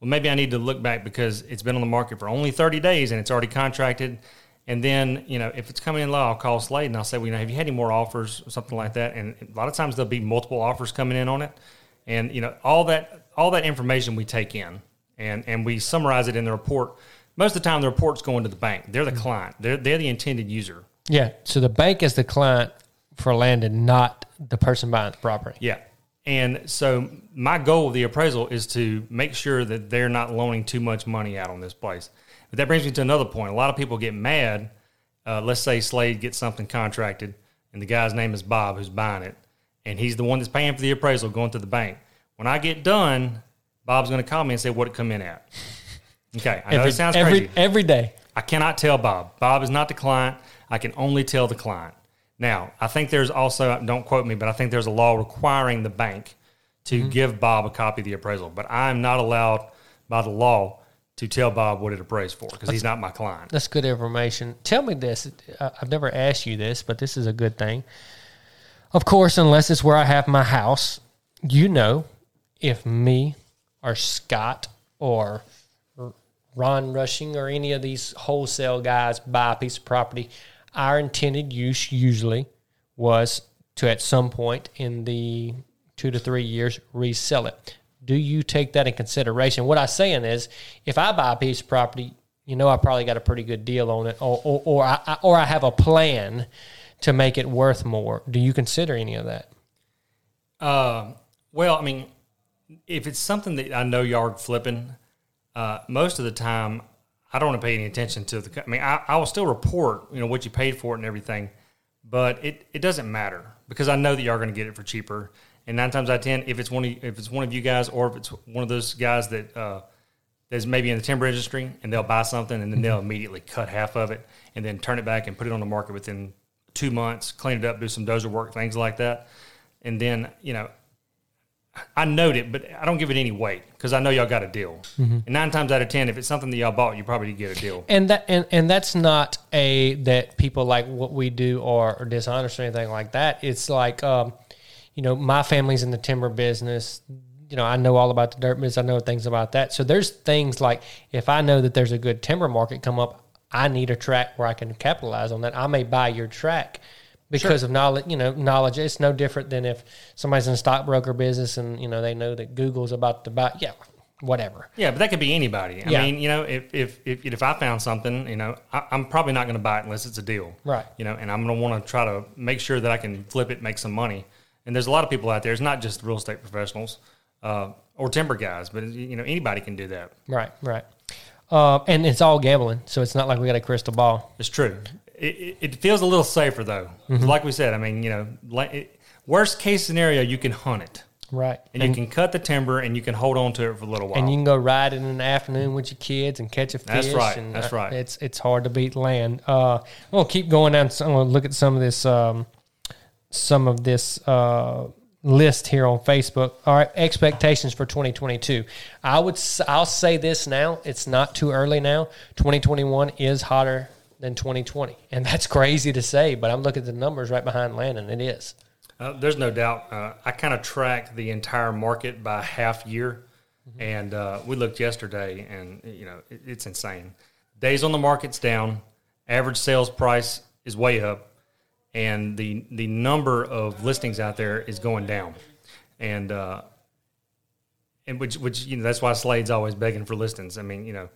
well, maybe I need to look back because it's been on the market for only 30 days and it's already contracted. And then, you know, if it's coming in low, I'll call Slade and I'll say, well, you know, have you had any more offers or something like that? And a lot of times there'll be multiple offers coming in on it. And, you know, all that, all that information we take in and, and we summarize it in the report. Most of the time, the report's going to the bank. They're the mm-hmm. client. They're, they're the intended user.
Yeah. So the bank is the client for Landon, not the person buying the property.
Yeah. And so my goal of the appraisal is to make sure that they're not loaning too much money out on this place. But that brings me to another point. A lot of people get mad. Uh, let's say Slade gets something contracted, and the guy's name is Bob who's buying it, and he's the one that's paying for the appraisal going to the bank. When I get done, Bob's going to call me and say what it come in at. Okay, I know
Every,
it sounds
every,
crazy.
every day.
I cannot tell Bob. Bob is not the client. I can only tell the client. Now, I think there's also, don't quote me, but I think there's a law requiring the bank to
Mm-hmm.
give Bob a copy of the appraisal. But I'm not allowed by the law to tell Bob what it appraised for because he's not my client.
That's good information. Tell me this. I've never asked you this, but this is a good thing. Of course, unless it's where I have my house, you know, if me or Scott or Ron Rushing or any of these wholesale guys buy a piece of property, our intended use usually was to at some point in the two to three years resell it. Do you take that in consideration? What I'm saying is, if I buy a piece of property, you know I probably got a pretty good deal on it, or or, or I or I have a plan to make it worth more. Do you consider any of that?
Uh, Well, I mean, if it's something that I know are flipping, uh, most of the time I don't want to pay any attention to the. I mean, I, I will still report, you know, what you paid for it and everything, but it, it doesn't matter because I know that y'all are going to get it for cheaper. And nine times out of ten, if it's one of if it's one of you guys or if it's one of those guys that uh, that's maybe in the timber industry and they'll buy something and then they'll immediately cut half of it and then turn it back and put it on the market within two months, clean it up, do some dozer work, things like that, and then you know I note it, but I don't give it any weight because I know y'all got a deal. And nine times out of ten, if it's something that y'all bought, you probably get a deal.
and that and, and that's not a that people like what we do are, are dishonest or anything like that. It's like um, you know, my family's in the timber business. You know, I know all about the dirt business. I know things about that. So there's things like if I know that there's a good timber market come up, I need a track where I can capitalize on that. I may buy your track because of knowledge. You know, knowledge. It's no different than if somebody's in a stockbroker business and you know they know that Google's about to buy. Yeah, whatever.
Yeah, but that could be anybody. I
Yeah.
mean, you know, if if if, if I found something, you know, I, I'm probably not going to buy it unless it's a deal,
Right.
You know, and I'm going to want to try to make sure that I can flip it, make some money. And there's a lot of people out there. It's not just real estate professionals uh, or timber guys, but you know, anybody can do that.
Right, right. Uh, and it's all gambling, so it's not like we got a crystal ball.
It's true. It, it, feels a little safer though.
Mm-hmm.
Like we said, I mean, you know, worst case scenario, you can hunt it.
Right.
And, you can cut the timber and you can hold on to it for a little while.
and you can go ride in the afternoon with your kids and catch a fish.
That's right,
And,
that's
uh,
right.
It's it's hard to beat land. Uh, we'll keep going down. I'm going to look at some of this um, some of this uh, list here on Facebook. All right, expectations for 2022. I would I'll say this now. It's not too early now. 2021 is hotter than 2020, and that's crazy to say. But I'm looking at the numbers right behind Landon. It is.
Uh, there's no doubt. Uh, I kind of track the entire market by half year, and uh, we looked yesterday, and you know it, it's insane. Days on the market's down. Average sales price is way up, and the the number of listings out there is going down, and uh, and which which you know that's why Slade's always begging for listings. I mean, you know,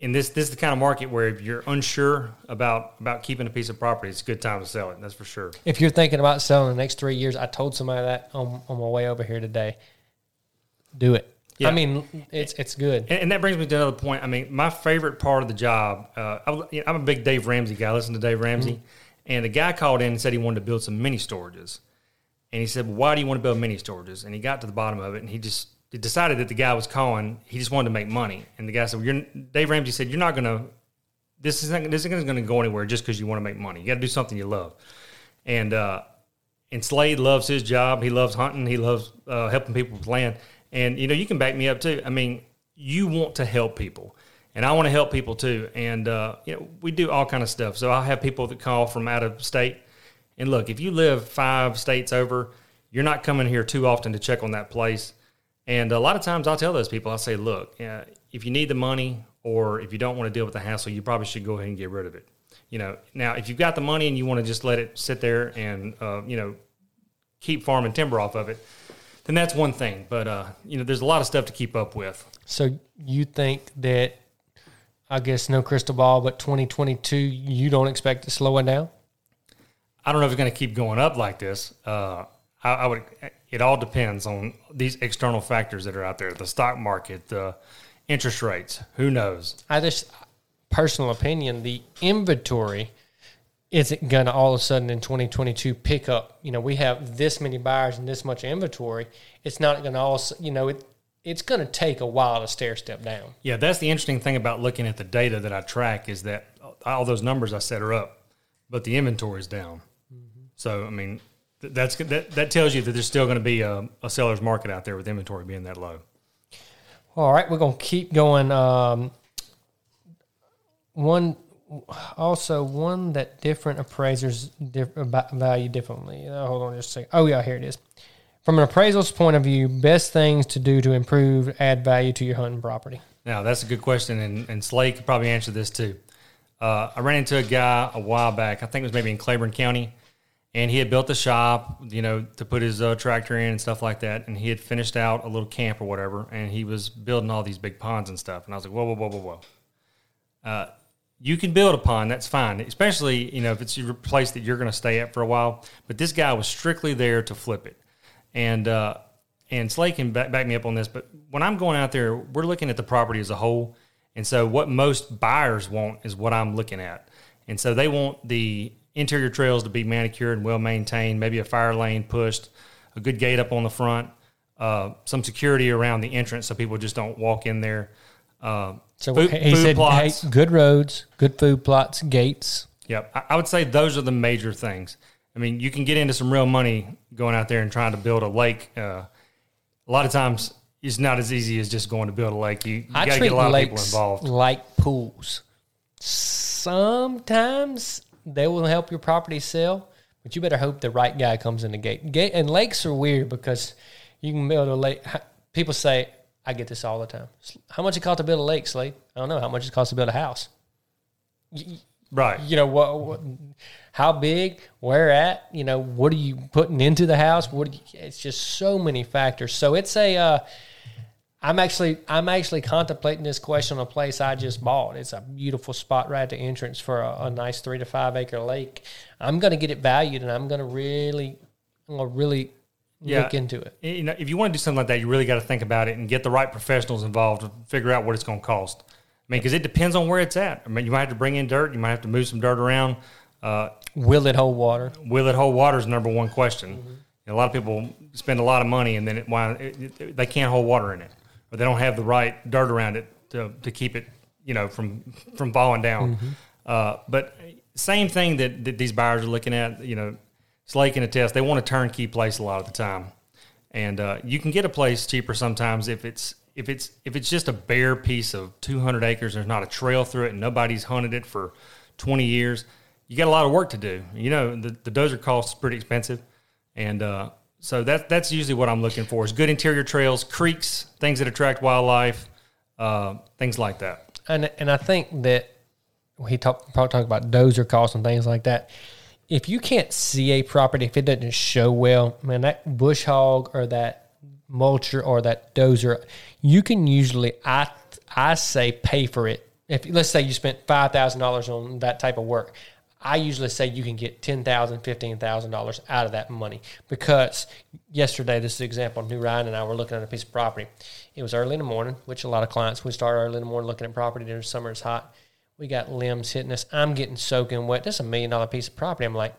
in this this is the kind of market where if you're unsure about about keeping a piece of property, it's a good time to sell it. That's for sure.
If you're thinking about selling the next three years, I told somebody that on, on my way over here today. Do it.
Yeah.
I mean, it's it's good.
And, and that brings me to another point. I mean, my favorite part of the job, uh, I, was- you know, I'm a big Dave Ramsey guy. I listen to Dave Ramsey. And the guy called in and said he wanted to build some mini storages. And he said, well, Why do you want to build mini storages? And he got to the bottom of it and he just decided that the guy was calling. He just wanted to make money. And the guy said, well, Dave Ramsey said, You're not going to, this isn't, this isn't going to go anywhere just because you want to make money. You got to do something you love. And, uh, and Slade loves his job. He loves hunting. He loves uh, helping people with land. And you know, you can back me up too. I mean, you want to help people, and I want to help people too. And uh, you know, we do all kind of stuff. So I have people that call from out of state. And look, if you live five states over, you're not coming here too often to check on that place. And a lot of times, I'll tell those people, I say, look, uh, if you need the money or if you don't want to deal with the hassle, you probably should go ahead and get rid of it. You know, now if you've got the money and you want to just let it sit there and uh, you know keep farming timber off of it, then that's one thing. But uh, you know, there's a lot of stuff to keep up with.
So you think that, I guess no crystal ball, but 2022, you don't expect to slow it down?
I don't know if it's going to keep going up like this. Uh, I, I would. It all depends on these external factors that are out there: the stock market, the interest rates. Who knows?
I just, personal opinion, the inventory isn't going to all of a sudden in 2022 pick up. You know, we have this many buyers and this much inventory. It's not going to all, you know, it, it's going to take a while to stair step down.
Yeah, that's the interesting thing about looking at the data that I track is that all those numbers I set are up, but the inventory is down. So I mean, that's that, that tells you that there's still going to be a, a seller's market out there with inventory being that low.
All right, we're going to keep going. Um, one, also one that different appraisers diff- value differently. Uh, hold on just a second. Oh yeah, here it is. From an appraisal's point of view, best things to do to improve, add value to your hunting property.
Now that's a good question, and, and Slade could probably answer this too. Uh, I ran into a guy a while back. I think it was maybe in Claiborne County, and he had built a shop, you know, to put his uh, tractor in and stuff like that. And he had finished out a little camp or whatever, and he was building all these big ponds and stuff. And I was like, whoa, whoa, whoa, whoa, whoa. Uh, you can build a pond, that's fine, especially you know if it's your place that you're going to stay at for a while. But this guy was strictly there to flip it, and uh, and Slade can back, back me up on this, but when I'm going out there, we're looking at the property as a whole. And so what most buyers want is what I'm looking at. And so they want the interior trails to be manicured and well maintained, maybe a fire lane pushed, a good gate up on the front, uh, some security around the entrance so people just don't walk in there. Uh,
So
food-
he
food
said,
plots.
hey, good roads, good food plots, gates.
Yep. I, I would say those are the major things. I mean, you can get into some real money going out there and trying to build a lake. Uh, a lot of times, it's not as easy as just going to build a lake. You, you got to get a lot of people involved.
like pools. Sometimes they will help your property sell, but you better hope the right guy comes in the gate. Gate and lakes are weird because you can build a lake. People say, "I get this all the time." How much it cost to build a lake, Slade? I don't know. How much it costs to build a house?
Right.
you know what, what how big where at you know what are you putting into the house what you, it's just so many factors so it's a uh, i'm actually i'm actually contemplating this question on a place i just bought it's a beautiful spot right at the entrance for a, a nice three to five acre lake i'm going to get it valued and i'm going to really i'm going to really
Yeah.
look into it
You know, if you want to do something like that, you really got to think about it and get the right professionals involved to figure out what it's going to cost. I mean, because it depends on where it's at. I mean, you might have to bring in dirt. You might have to move some dirt around. Uh,
will it hold water
will it hold water is the number one question.
Mm-hmm.
And a lot of people spend a lot of money and then it, why it, it, they can't hold water in it, or they don't have the right dirt around it to, to keep it, you know, from from falling down.
Mm-hmm.
Uh, but same thing that, that these buyers are looking at, you know, Slade can attest. They want a turnkey place a lot of the time, and uh, you can get a place cheaper sometimes if it's if it's if it's just a bare piece of 200 acres. There's not a trail through it, and nobody's hunted it for 20 years. You got a lot of work to do. You know, the, the dozer cost is pretty expensive, and uh, so that that's usually what I'm looking for is good interior trails, creeks, things that attract wildlife, uh, things like that.
and and I think that he talked probably talk about dozer costs and things like that. If you can't see a property, if it doesn't show well, man, that bush hog or that mulcher or that dozer, you can usually I I say pay for it. If let's say you spent five thousand dollars on that type of work, I usually say you can get ten thousand, fifteen thousand dollars $15,000 out of that money because yesterday, this is an example. New Ryan and I were looking at a piece of property. It was early in the morning, which a lot of clients we start early in the morning looking at property. During summer, it's hot. We got limbs hitting us. I'm getting soaking wet. This is a million dollar piece of property. I'm like,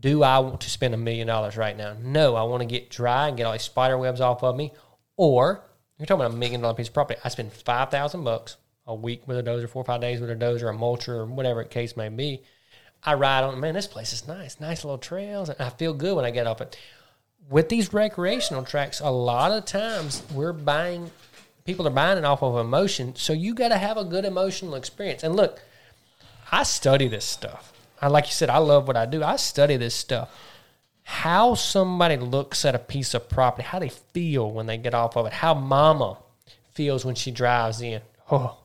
do I want to spend a million dollars right now? No, I want to get dry and get all these spider webs off of me. Or you're talking about a million dollar piece of property. I spend five thousand bucks a week with a dozer, four or five days with a dozer, a mulcher, or whatever the case may be. I ride on. Man, this place is nice. Nice little trails, and I feel good when I get off it. With these recreational tracks, a lot of times we're buying. People are buying it off of emotion, so you got to have a good emotional experience. And look, I study this stuff. I like you said, I love what I do. I study this stuff. How somebody looks at a piece of property, how they feel when they get off of it, how mama feels when she drives in. Oh,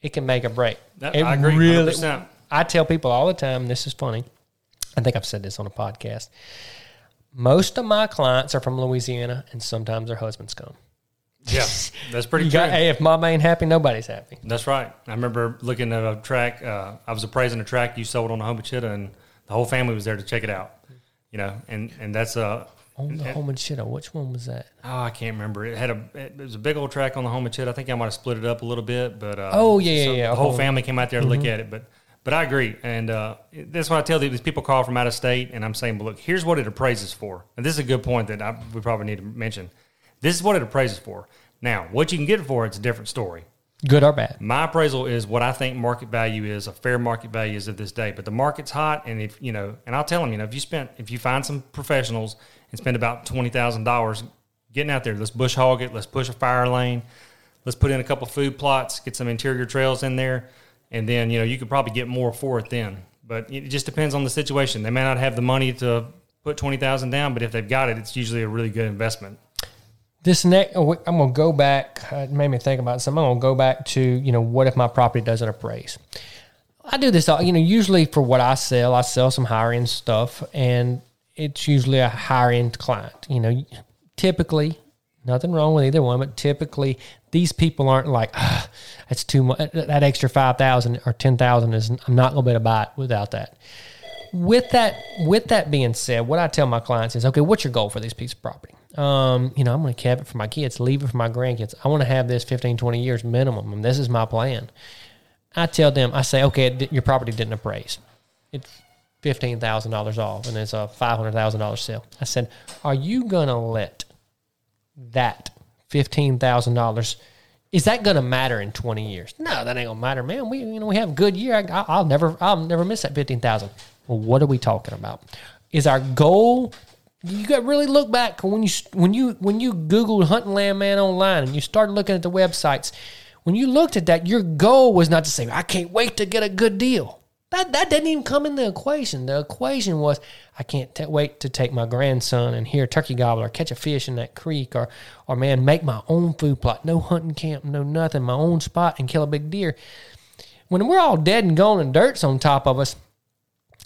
it can make a break.
That-
it
I agree, 100%.
I tell people all the time, this is funny. I think I've said this on a podcast. Most of my clients are from Louisiana, and sometimes their husbands come.
Yeah, that's pretty true.
hey, if mama ain't happy, nobody's happy.
That's right. I remember looking at a track. Uh, I was appraising a track you sold on the Homochitto, and the whole family was there to check it out. You know, and and that's a
On the shit. Which one was that?
oh I can't remember. It had a it was a big old track on the Homochitto. I think I might have split it up a little bit, but uh,
Oh, yeah, yeah, yeah.
The whole family came out there to look at it, but. But I agree, and uh, that's what I tell these people call from out of state, and I'm saying, but look, here's what it appraises for, and this is a good point that I, we probably need to mention. This is what it appraises for. Now, what you can get it for, it's a different story.
Good or bad?
My appraisal is what I think market value is, a fair market value is of this day. But the market's hot, and if you know, and I'll tell them, you know, if you spent, if you find some professionals and spend about twenty thousand dollars getting out there, let's bush hog it, let's push a fire lane, let's put in a couple food plots, get some interior trails in there, and then you know you could probably get more for it then. But it just depends on the situation. They may not have the money to put twenty thousand down, but if they've got it, it's usually a really good investment.
This next, I'm going to go back. uh, It made me think about something. I'm going to go back to, you know, what if my property doesn't appraise? I do this, you know, usually for what I sell, I sell some higher end stuff, and it's usually a higher end client. You know, typically, nothing wrong with either one, but typically these people aren't like, ah, that's too much. That extra five thousand or ten thousand is, I'm not going to be able to buy it without that. With that, with that being said, what I tell my clients is, okay, what's your goal for this piece of property? Um, you know, I'm going to keep it for my kids, leave it for my grandkids. I want to have this 15, 20 years minimum, and this is my plan. I tell them, I say, okay, your property didn't appraise. It's fifteen thousand dollars off, and it's a five hundred thousand dollars sale. I said, are you going to let that fifteen thousand dollars? Is that going to matter in twenty years? No, that ain't going to matter, man. We you know we have a good year. I, I'll never I'll never miss that fifteen thousand. Well, what are we talking about? Is our goal you got really look back when you when you when you Googled hunting land man online and you started looking at the websites. When you looked at that, your goal was not to say, "I can't wait to get a good deal." That that didn't even come in the equation. The equation was, "I can't t- wait to take my grandson and hear a turkey gobble or catch a fish in that creek or or man make my own food plot, no hunting camp, no nothing, my own spot and kill a big deer." When we're all dead and gone and dirt's on top of us,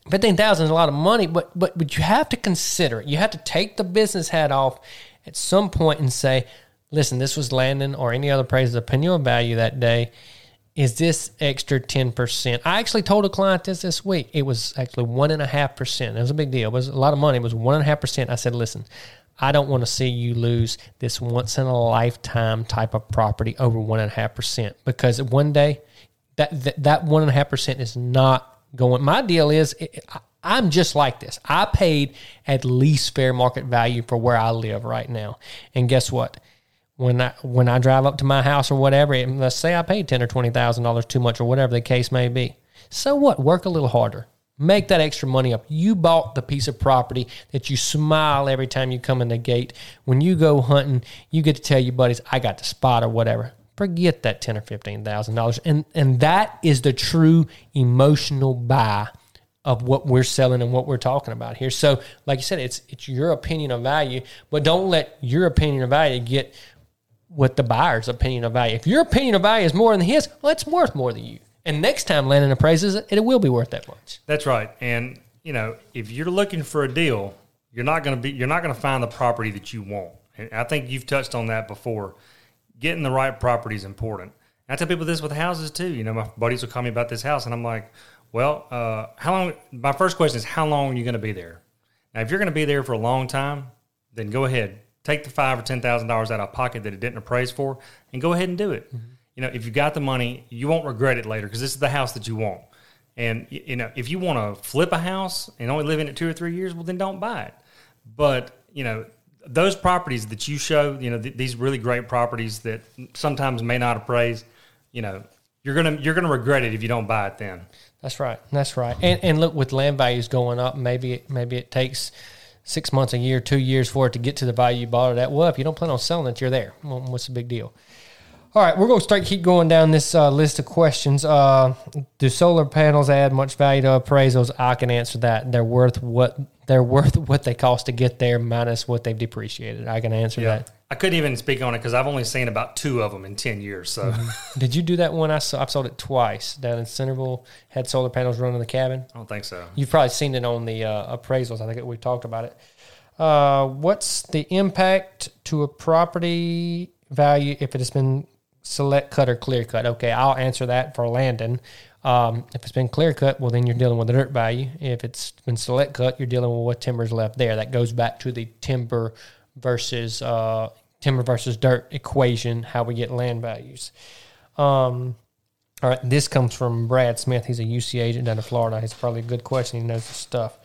fifteen thousand is a lot of money, but but but you have to consider it. You have to take the business hat off at some point and say, listen, this was Landon or any other appraiser's opinion of value that day. Is this extra ten percent? I actually told a client this this week. It was actually one and a half percent. It was a big deal. It was a lot of money. It was one and a half percent. I said, listen, I don't want to see you lose this once in a lifetime type of property over one and a half percent because one day that that, that one and a half percent is not going. My deal is I'm just like this. I paid at least fair market value for where I live right now. And guess what? When I when I drive up to my house or whatever, let's say I paid ten or twenty thousand dollars too much or whatever the case may be. So what? Work a little harder. Make that extra money up. You bought the piece of property that you smile every time you come in the gate. When you go hunting, you get to tell your buddies, I got the spot or whatever forget that ten or fifteen thousand dollars, and and that is the true emotional buy of what we're selling and what we're talking about here. So, like you said, it's it's your opinion of value, but don't let your opinion of value get what the buyer's opinion of value. If your opinion of value is more than his, well, it's worth more than you. And next time Landon appraises it, it will be worth that much.
That's right. And you know, if you're looking for a deal, you're not going to be you're not going to find the property that you want. And I think you've touched on that before getting the right property is important. I tell people this with houses too. You know, my buddies will call me about this house, and I'm like, well, uh, how long? My first question is, how long are you going to be there? Now, if you're going to be there for a long time, then go ahead, take the five or ten thousand dollars out of pocket that it didn't appraise for, and go ahead and do it. Mm-hmm. You know, if you got the money, you won't regret it later because this is the house that you want. And you know, if you want to flip a house and only live in it two or three years, well, then don't buy it. But you know, those properties that you show, you know, th- these really great properties that sometimes may not appraise, you know, you're gonna you're gonna regret it if you don't buy it then.
That's right. That's right. And and look, with land values going up, maybe it, maybe it takes six months, a year, two years for it to get to the value you bought it at. Well, if you don't plan on selling it, you're there. Well, what's the big deal? All right, we're going to start keep going down this uh, list of questions. Uh, do solar panels add much value to appraisals? I can answer that. They're worth what they're worth what they cost to get there minus what they've depreciated. I can answer yeah. that.
I couldn't even speak on it because I've only seen about two of them in ten years. So,
mm-hmm. did you do that one? I saw. I've sold it twice down in Centreville. Had solar panels running the cabin.
I don't think so.
You've probably seen it on the uh, appraisals. I think we talked about it. Uh, what's the impact to a property value if it has been select cut or clear cut? Okay, I'll answer that for Landon. Um, if it's been clear cut, well, then you're dealing with the dirt value. If it's been select cut, you're dealing with what timber's left there. That goes back to the timber versus uh, timber versus dirt equation, how we get land values. Um, all right, this comes from Brad Smith. He's a UC agent down in Florida. He's probably a good question. He knows the stuff.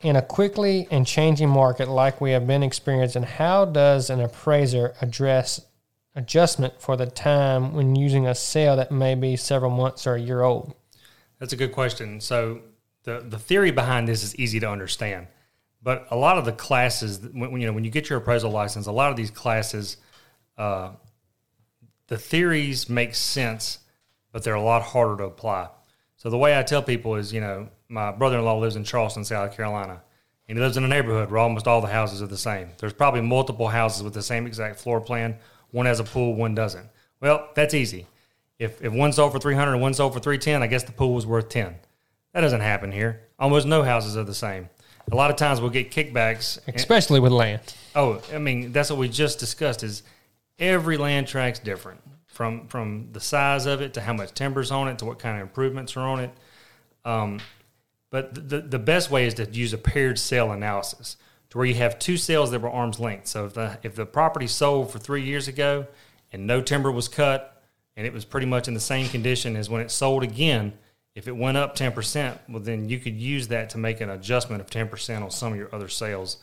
In a quickly and changing market like we have been experiencing, how does an appraiser address adjustment for the time when using a sale that may be several months or a year old?
That's a good question. So the the theory behind this is easy to understand, but a lot of the classes, when you know when you get your appraisal license, a lot of these classes, uh, the theories make sense, but they're a lot harder to apply. So the way I tell people is, you know, my brother-in-law lives in Charleston, South Carolina, and he lives in a neighborhood where almost all the houses are the same. There's probably multiple houses with the same exact floor plan one has a pool, one doesn't. Well, that's easy. If if one sold for 300 and one sold for 310, I guess the pool was worth 10. That doesn't happen here. Almost no houses are the same. A lot of times we'll get kickbacks,
especially with land.
Oh, I mean, that's what we just discussed is every land track's different from from the size of it to how much timber's on it to what kind of improvements are on it. Um, but the the best way is to use a paired sale analysis to where you have two sales that were arm's length. So if the if the property sold for three years ago and no timber was cut and it was pretty much in the same condition as when it sold again, if it went up ten percent, well then you could use that to make an adjustment of ten percent on some of your other sales.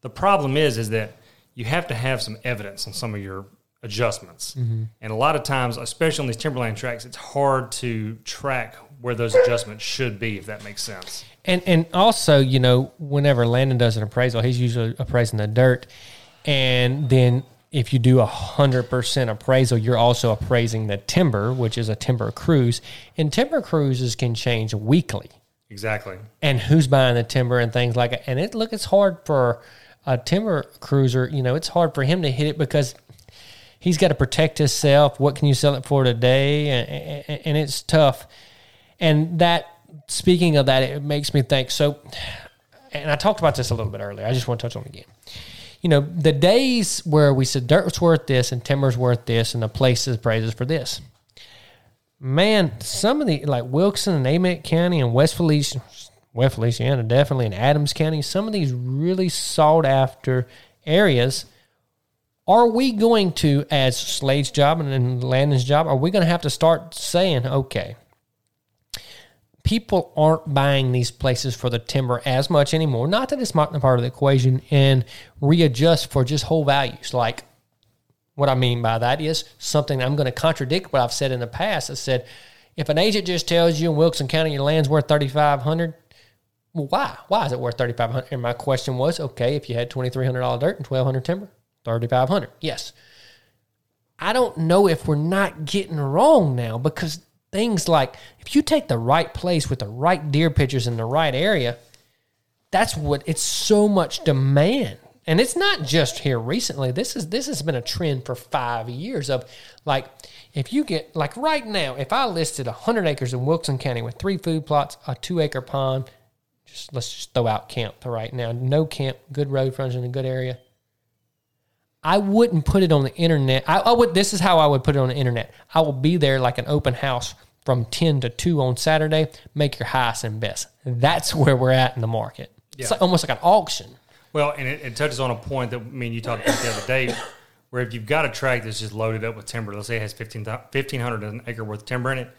The problem is is that you have to have some evidence on some of your adjustments. Mm-hmm. And a lot of times, especially on these timberland tracks, it's hard to track where those adjustments should be, if that makes sense.
And and also, you know, whenever Landon does an appraisal, he's usually appraising the dirt, and then if you do a hundred percent appraisal, you're also appraising the timber, which is a timber cruise, and timber cruises can change weekly,
Exactly.
and who's buying the timber and things like that. And it look, it's hard for a timber cruiser. You know, it's hard for him to hit it because he's got to protect himself. What can you sell it for today? And, and, and it's tough. And that, speaking of that, it makes me think. So, and I talked about this a little bit earlier. I just want to touch on it again. You know, the days where we said dirt's worth this and timber's worth this and the places praises for this. Man, some of the like Wilkes and Amite County and West Feliciana, West Feliciana definitely, and Adams County, some of these really sought after areas are we going to, as Slade's job and Landon's job, are we going to have to start saying, okay, people aren't buying these places for the timber as much anymore? Not that it's not part of the equation, and readjust for just whole values. Like what I mean by that is something I'm going to contradict what I've said in the past. I said, if an agent just tells you in Wilson County your land's worth thirty five hundred, well, why? Why is it worth thirty five hundred? And my question was, okay, if you had twenty three hundred dollar dirt and twelve hundred timber, thirty five hundred. Yes. I don't know if we're not getting wrong now because things like if you take the right place with the right deer pictures in the right area, that's what it's so much demand. And it's not just here recently. This is this has been a trend for five years of like if you get like right now, if I listed hundred acres in Wilson County with three food plots, a two acre pond, just let's just throw out camp right now. No camp, good road frontage in a good area. I wouldn't put it on the internet. I, I would. This is how I would put it on the internet. I will be there like an open house from ten to two on Saturday. Make your highest and best. That's where we're at in the market. It's like, almost like an auction.
Well, and it, it touches on a point that me and you talked about the other day, where if you've got a tract that's just loaded up with timber, let's say it has 15, 1,500 an acre worth of timber in it,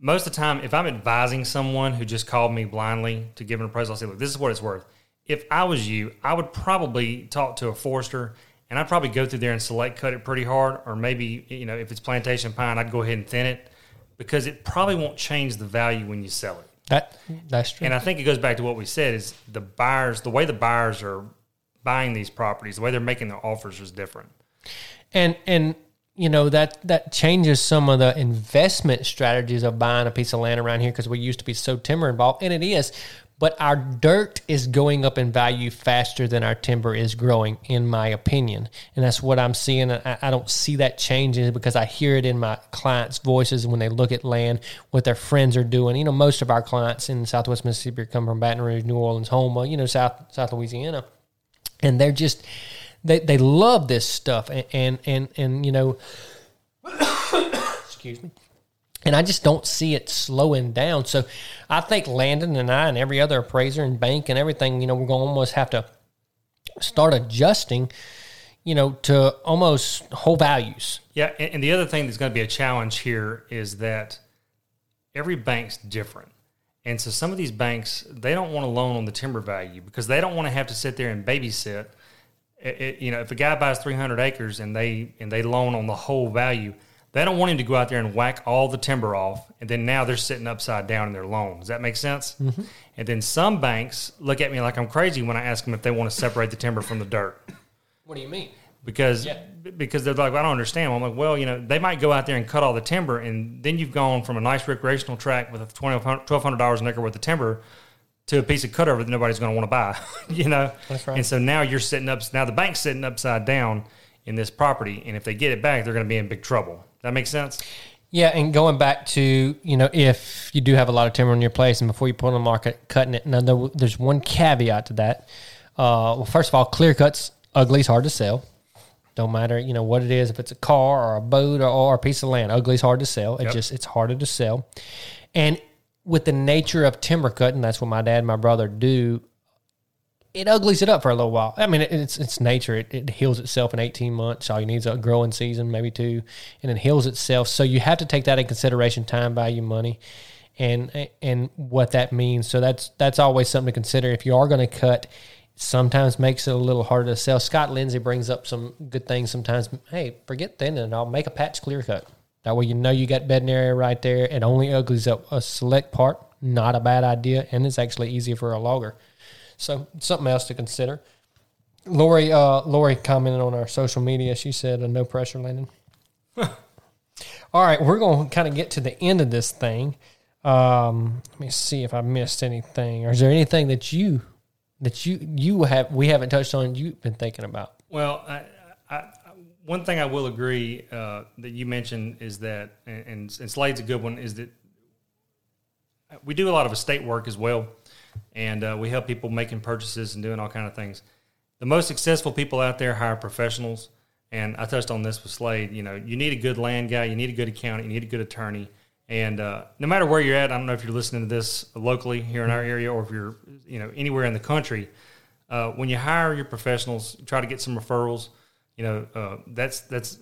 most of the time, if I'm advising someone who just called me blindly to give an appraisal, I'll say, look, this is what it's worth. If I was you, I would probably talk to a forester and I'd probably go through there and select cut it pretty hard, or maybe, you know, if it's plantation pine, I'd go ahead and thin it because it probably won't change the value when you sell it.
That that's true.
And I think it goes back to what we said is the buyers, the way the buyers are buying these properties, the way they're making their offers is different.
and and you know that that changes some of the investment strategies of buying a piece of land around here because we used to be so timber involved and it is but our dirt is going up in value faster than our timber is growing in my opinion. And that's what i'm seeing i, I don't see that changing because i hear it in my clients voices when they look at land what their friends are doing. You know most of our clients in southwest mississippi come from baton rouge new orleans home you know south south louisiana. And they're just they, they love this stuff and, and and and you know excuse me and I just don't see it slowing down. So I think Landon and I and every other appraiser and bank and everything, you know, we're going to almost have to start adjusting, you know, to almost whole values.
Yeah, and, the other thing that's going to be a challenge here is that every bank's different. And so some of these banks, they don't want to loan on the timber value because they don't want to have to sit there and babysit. It, it- you know, if a guy buys 300 acres and they and they loan on the whole value, they don't want him to go out there and whack all the timber off, and then now they're sitting upside down in their loan. Does that make sense? Mm-hmm. And then some banks look at me like I'm crazy when I ask them if they want to separate the timber from the dirt
What do you mean?
because
Yeah.
because they're like, I don't understand. I'm like, well, you know, they might go out there and cut all the timber, and then you've gone from a nice recreational tract with a twelve hundred dollars an acre worth of timber to a piece of cutover that nobody's going to want to buy. you know,
That's right.
And so now you're sitting up. Now the bank's sitting upside down in this property, and if they get it back, they're going to be in big trouble. That makes sense.
Yeah, and going back to you know, if you do have a lot of timber on your place, and before you put it on the market, cutting it. Now, there, there's one caveat to that. Uh, well, first of all, clear cuts ugly is hard to sell. Don't matter, you know what it is. If it's a car or a boat or, or a piece of land, ugly is hard to sell. It
Yep.
just it's harder to sell. And with the nature of timber cutting, that's what my dad and my brother do. it uglies it up for a little while. I mean, it, it's it's nature. It, it heals itself in 18 months. All you need is a growing season, maybe two, and it heals itself. So you have to take that in consideration: time, value, money, and and what that means. So that's that's always something to consider. If you are going to cut, sometimes makes it a little harder to sell. Scott Lindsay brings up some good things. Sometimes, hey, forget thin, and I'll make a patch clear cut. That way, you know you got bedding area right there. It only uglies up a select part. Not a bad idea, and it's actually easier for a logger. So something else to consider. Lori, uh, Lori commented on our social media. She said, uh, "No pressure, Landon." All right, we're going to kind of get to the end of this thing. Um, let me see if I missed anything. Or is there anything that you that you you have we haven't touched on? You've been thinking about.
Well, I, I, one thing I will agree uh, that you mentioned is that, and, and Slade's a good one, is that we do a lot of estate work as well and uh, we help people making purchases and doing all kind of things. The most successful people out there hire professionals, and I touched on this with Slade. You know, you need a good land guy, you need a good accountant, you need a good attorney, and uh, no matter where you're at, I don't know if you're listening to this locally here in our area or if you're you know anywhere in the country. Uh, when you hire your professionals, try to get some referrals. You know, uh, that's that's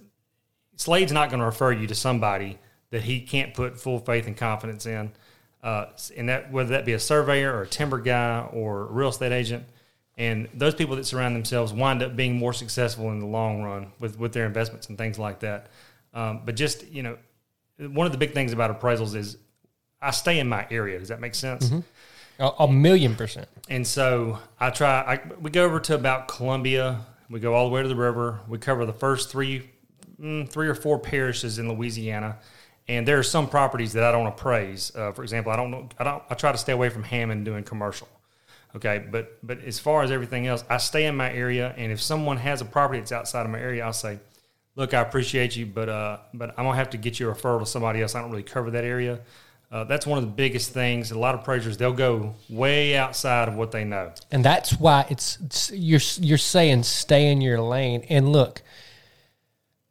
Slade's not going to refer you to somebody that he can't put full faith and confidence in uh, and that whether that be a surveyor or a timber guy or a real estate agent, and those people that surround themselves wind up being more successful in the long run with with their investments and things like that. Um, but just you know, one of the big things about appraisals is I stay in my area. Does that make sense?
Mm-hmm. A, a, million percent.
And so I try. I, we go over to about Columbia. We go all the way to the river. We cover the first three, mm, three or four parishes in Louisiana and there are some properties that I don't appraise. Uh, for example, I don't know. I don't. I try to stay away from Hammond doing commercial. Okay, but but as far as everything else, I stay in my area, and if someone has a property that's outside of my area, I'll say, "Look, I appreciate you, but uh, but I'm gonna have to get you a referral to somebody else. I don't really cover that area." Uh, that's one of the biggest things. A lot of appraisers they'll go way outside of what they know,
and that's why it's, it's you're you're saying stay in your lane. And look,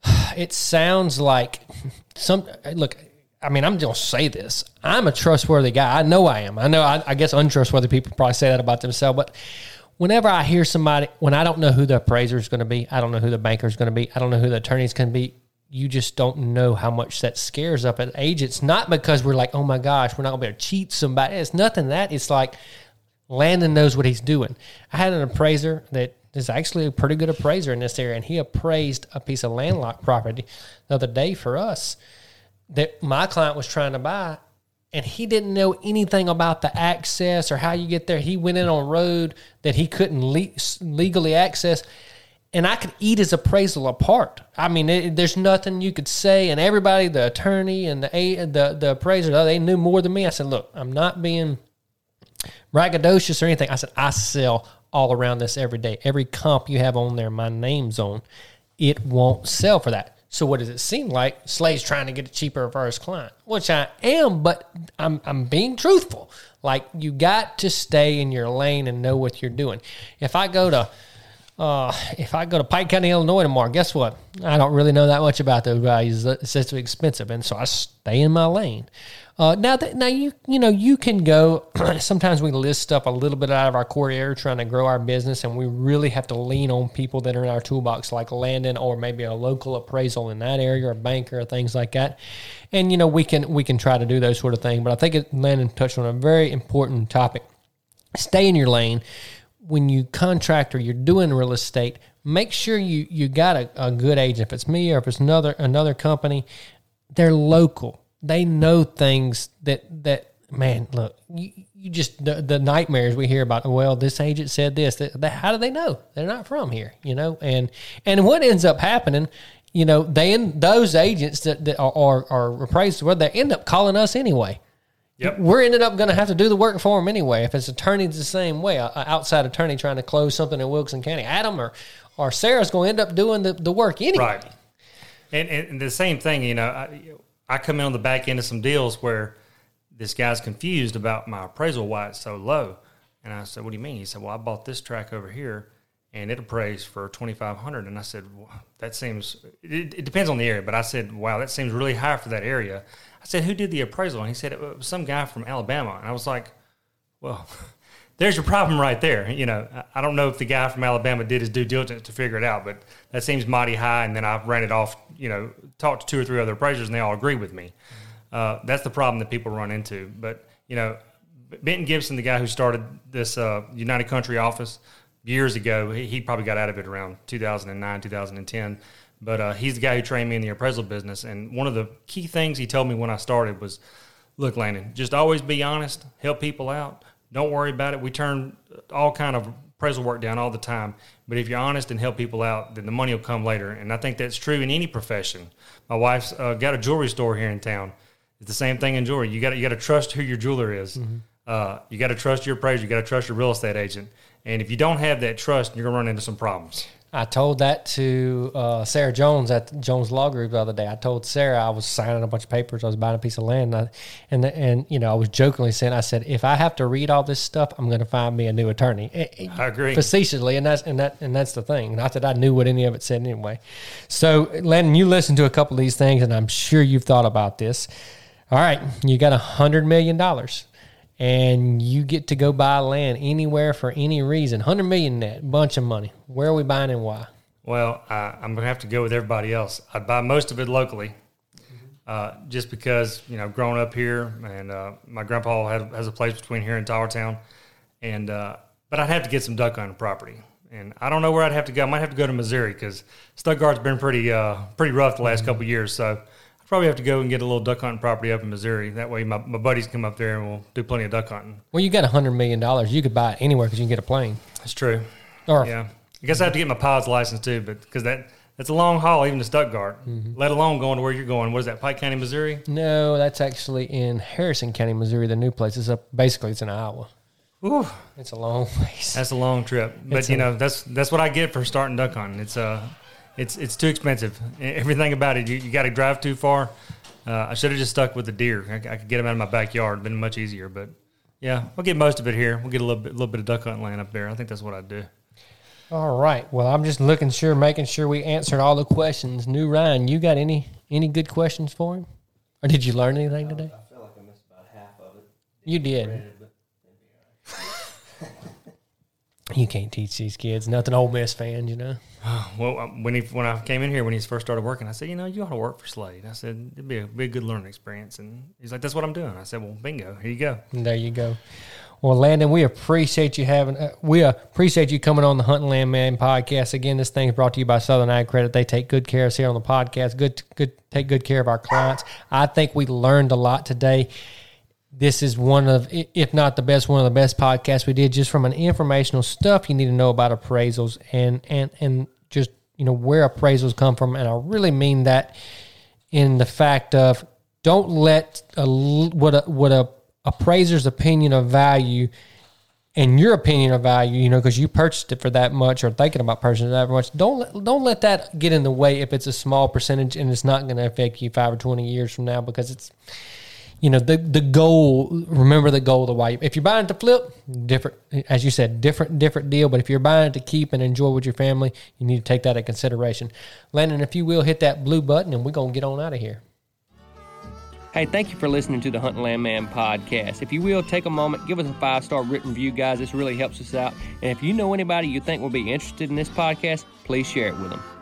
it sounds like some look. I mean, I'm gonna say this. I'm a trustworthy guy. I know I am. I know. I, I guess untrustworthy people probably say that about themselves. But whenever I hear somebody, when I don't know who the appraiser is going to be, I don't know who the banker is going to be, I don't know who the attorney is going to be. You just don't know how much that scares up an agents. Not because we're like, oh my gosh, we're not to be able to cheat somebody. It's nothing that. It's like Landon knows what he's doing. I had an appraiser that is actually a pretty good appraiser in this area, and he appraised a piece of landlocked property the other day for us that my client was trying to buy, and he didn't know anything about the access or how you get there. He went in on a road that he couldn't le- legally access, and I could eat his appraisal apart. I mean, it, there's nothing you could say, and everybody, the attorney and the the the appraiser, they knew more than me. I said, "Look, I'm not being." braggadocious or anything. I said, I sell all around this every day. Every comp you have on there, my name's on, it won't sell for that. So what does it seem like? Slade's trying to get it cheaper for his client, which I am, but I'm I'm being truthful. Like you got to stay in your lane and know what you're doing. If I go to uh, if I go to Pike County, Illinois tomorrow, guess what? I don't really know that much about those values. It's just too expensive, and so I stay in my lane. Uh, now that now you you know you can go. sometimes we list stuff a little bit out of our core area, trying to grow our business, and we really have to lean on people that are in our toolbox, like Landon or maybe a local appraisal in that area, or a banker, or things like that. And you know we can we can try to do those sort of things. But I think it, Landon touched on a very important topic. Stay in your lane when you contract or you're doing real estate. Make sure you you got a, a good agent. If it's me or if it's another another company, they're local they know things that that man look you, you just the, the, nightmares we hear about well this agent said this that, that, how do they know they're not from here you know and and what ends up happening you know they those agents that, that are, are, appraised well they end up calling us anyway
Yep.
We're ended up going to have to do the work for them anyway. If it's attorneys the same way, an outside attorney trying to close something in Wilson County, Adam or, or Sarah's going to end up doing the, the work anyway.
Right. And, and the same thing, you know, I, I come in on the back end of some deals where this guy's confused about my appraisal why it's so low. And I said, "What do you mean?" He said, "Well, I bought this track over here, and it appraised for twenty five hundred. And I said, well, "That seems. It, it, depends on the area." But I said, "Wow, that seems really high for that area." I said, "Who did the appraisal?" And he said, "It was some guy from Alabama." And I was like, "Well." there's your problem right there. You know, I- I don't know if the guy from Alabama did his due diligence to figure it out, but that seems mighty high. And then I ran it off, you know, talked to two or three other appraisers, and they all agree with me. Uh, that's the problem that people run into. But you know, Benton Gibson, the guy who started this uh, United Country office years ago, he, he probably got out of it around 2009, 2010. But uh, he's the guy who trained me in the appraisal business. And one of the key things he told me when I started was, "Look, Landon, just always be honest, help people out. Don't worry about it. We turn all kind of appraisal work down all the time. But if you're honest and help people out, then the money will come later. And I think that's true in any profession. My wife's uh, got a jewelry store here in town. It's the same thing in jewelry. You got you got to trust who your jeweler is. Uh, you got to trust your appraiser. You got to trust your real estate agent. And if you don't have that trust, you're gonna run into some problems.
I told that to uh, Sarah Jones at Jones Law Group the other day. I told Sarah I was signing a bunch of papers. I was buying a piece of land, and I, and, and you know I was jokingly saying, I said, if I have to read all this stuff, I'm going to find me a new attorney.
I agree.
facetiously, and that's and that and that's the thing. Not that I knew what any of it said anyway. So, Landon, you listened to a couple of these things, and I'm sure you've thought about this. All right, you got a hundred million dollars, and you get to go buy land anywhere for any reason. Hundred million net, bunch of money. Where are we buying and why?
Well, I, I'm gonna have to go with everybody else. I'd buy most of it locally, uh, just because you know, growing up here, and uh, my grandpa had, has a place between here and Tylertown, and uh, but I'd have to get some duck hunting property, and I don't know where I'd have to go. I might have to go to Missouri because Stuttgart's been pretty uh, pretty rough the last couple of years, so. Probably have to go and get a little duck hunting property up in Missouri. That way, my, my buddies come up there and we'll do plenty of duck hunting.
Well, you got a hundred million dollars. You could buy it anywhere because you can get a plane.
That's true.
Or
Yeah, I guess I have to get my pilot's license too, but because that that's a long haul even to Stuttgart, let alone going to where you're going. What is that, Pike County, Missouri?
no, that's actually in Harrison County, Missouri. The new place is up. Basically, it's in Iowa.
Ooh,
It's a long ways.
that's a long trip. But
It's
you
a-
know, that's that's what I get for starting duck hunting. It's uh, it's it's too expensive. Everything about it, you, you got to drive too far. Uh, I should have just stuck with the deer. I, I could get them out of my backyard. It'd been much easier. But yeah, we'll get most of it here. We'll get a little bit, little bit of duck hunting land up there. I think that's what I'd do.
All right. Well, I'm just looking sure, making sure we answered all the questions. New Ryan, you got any any good questions for him, or did you learn anything today?
I feel like I missed about half of it.
You did. You can't teach these kids nothing. Ole Miss fans, you know.
Well, um, when he when I came in here when he first started working, I said, you know, you ought to work for Slade. I said it'd be a, be a good learning experience, and he's like, that's what I'm doing. I said, well, bingo, here you go.
And there you go. Well, Landon, we appreciate you having. Uh, we appreciate you coming on the Hunting Land Man podcast. Again, this thing is brought to you by Southern Ag Credit. They take good care of us here on the podcast. Good, good, take good care of our clients. I think we learned a lot today. This is one of, if not the best, one of the best podcasts we did, just from an informational stuff you need to know about appraisals and and and just you know where appraisals come from. And I really mean that in the fact of don't let a, what a what a appraiser's opinion of value and your opinion of value, you know, because you purchased it for that much or thinking about purchasing it that much. Don't let, don't let that get in the way if it's a small percentage and it's not going to affect you five or twenty years from now because it's you know the the goal remember the goal of the why if you're buying to flip different as you said different different deal but if you're buying to keep and enjoy with your family you need to take that into consideration landon if you will hit that blue button and we're going to get on out of here
Hey, thank you for listening to the Hunting Land Man podcast. If you will, take a moment, give us a five star written review, guys. This really helps us out. And if you know anybody you think will be interested in this podcast, please share it with them.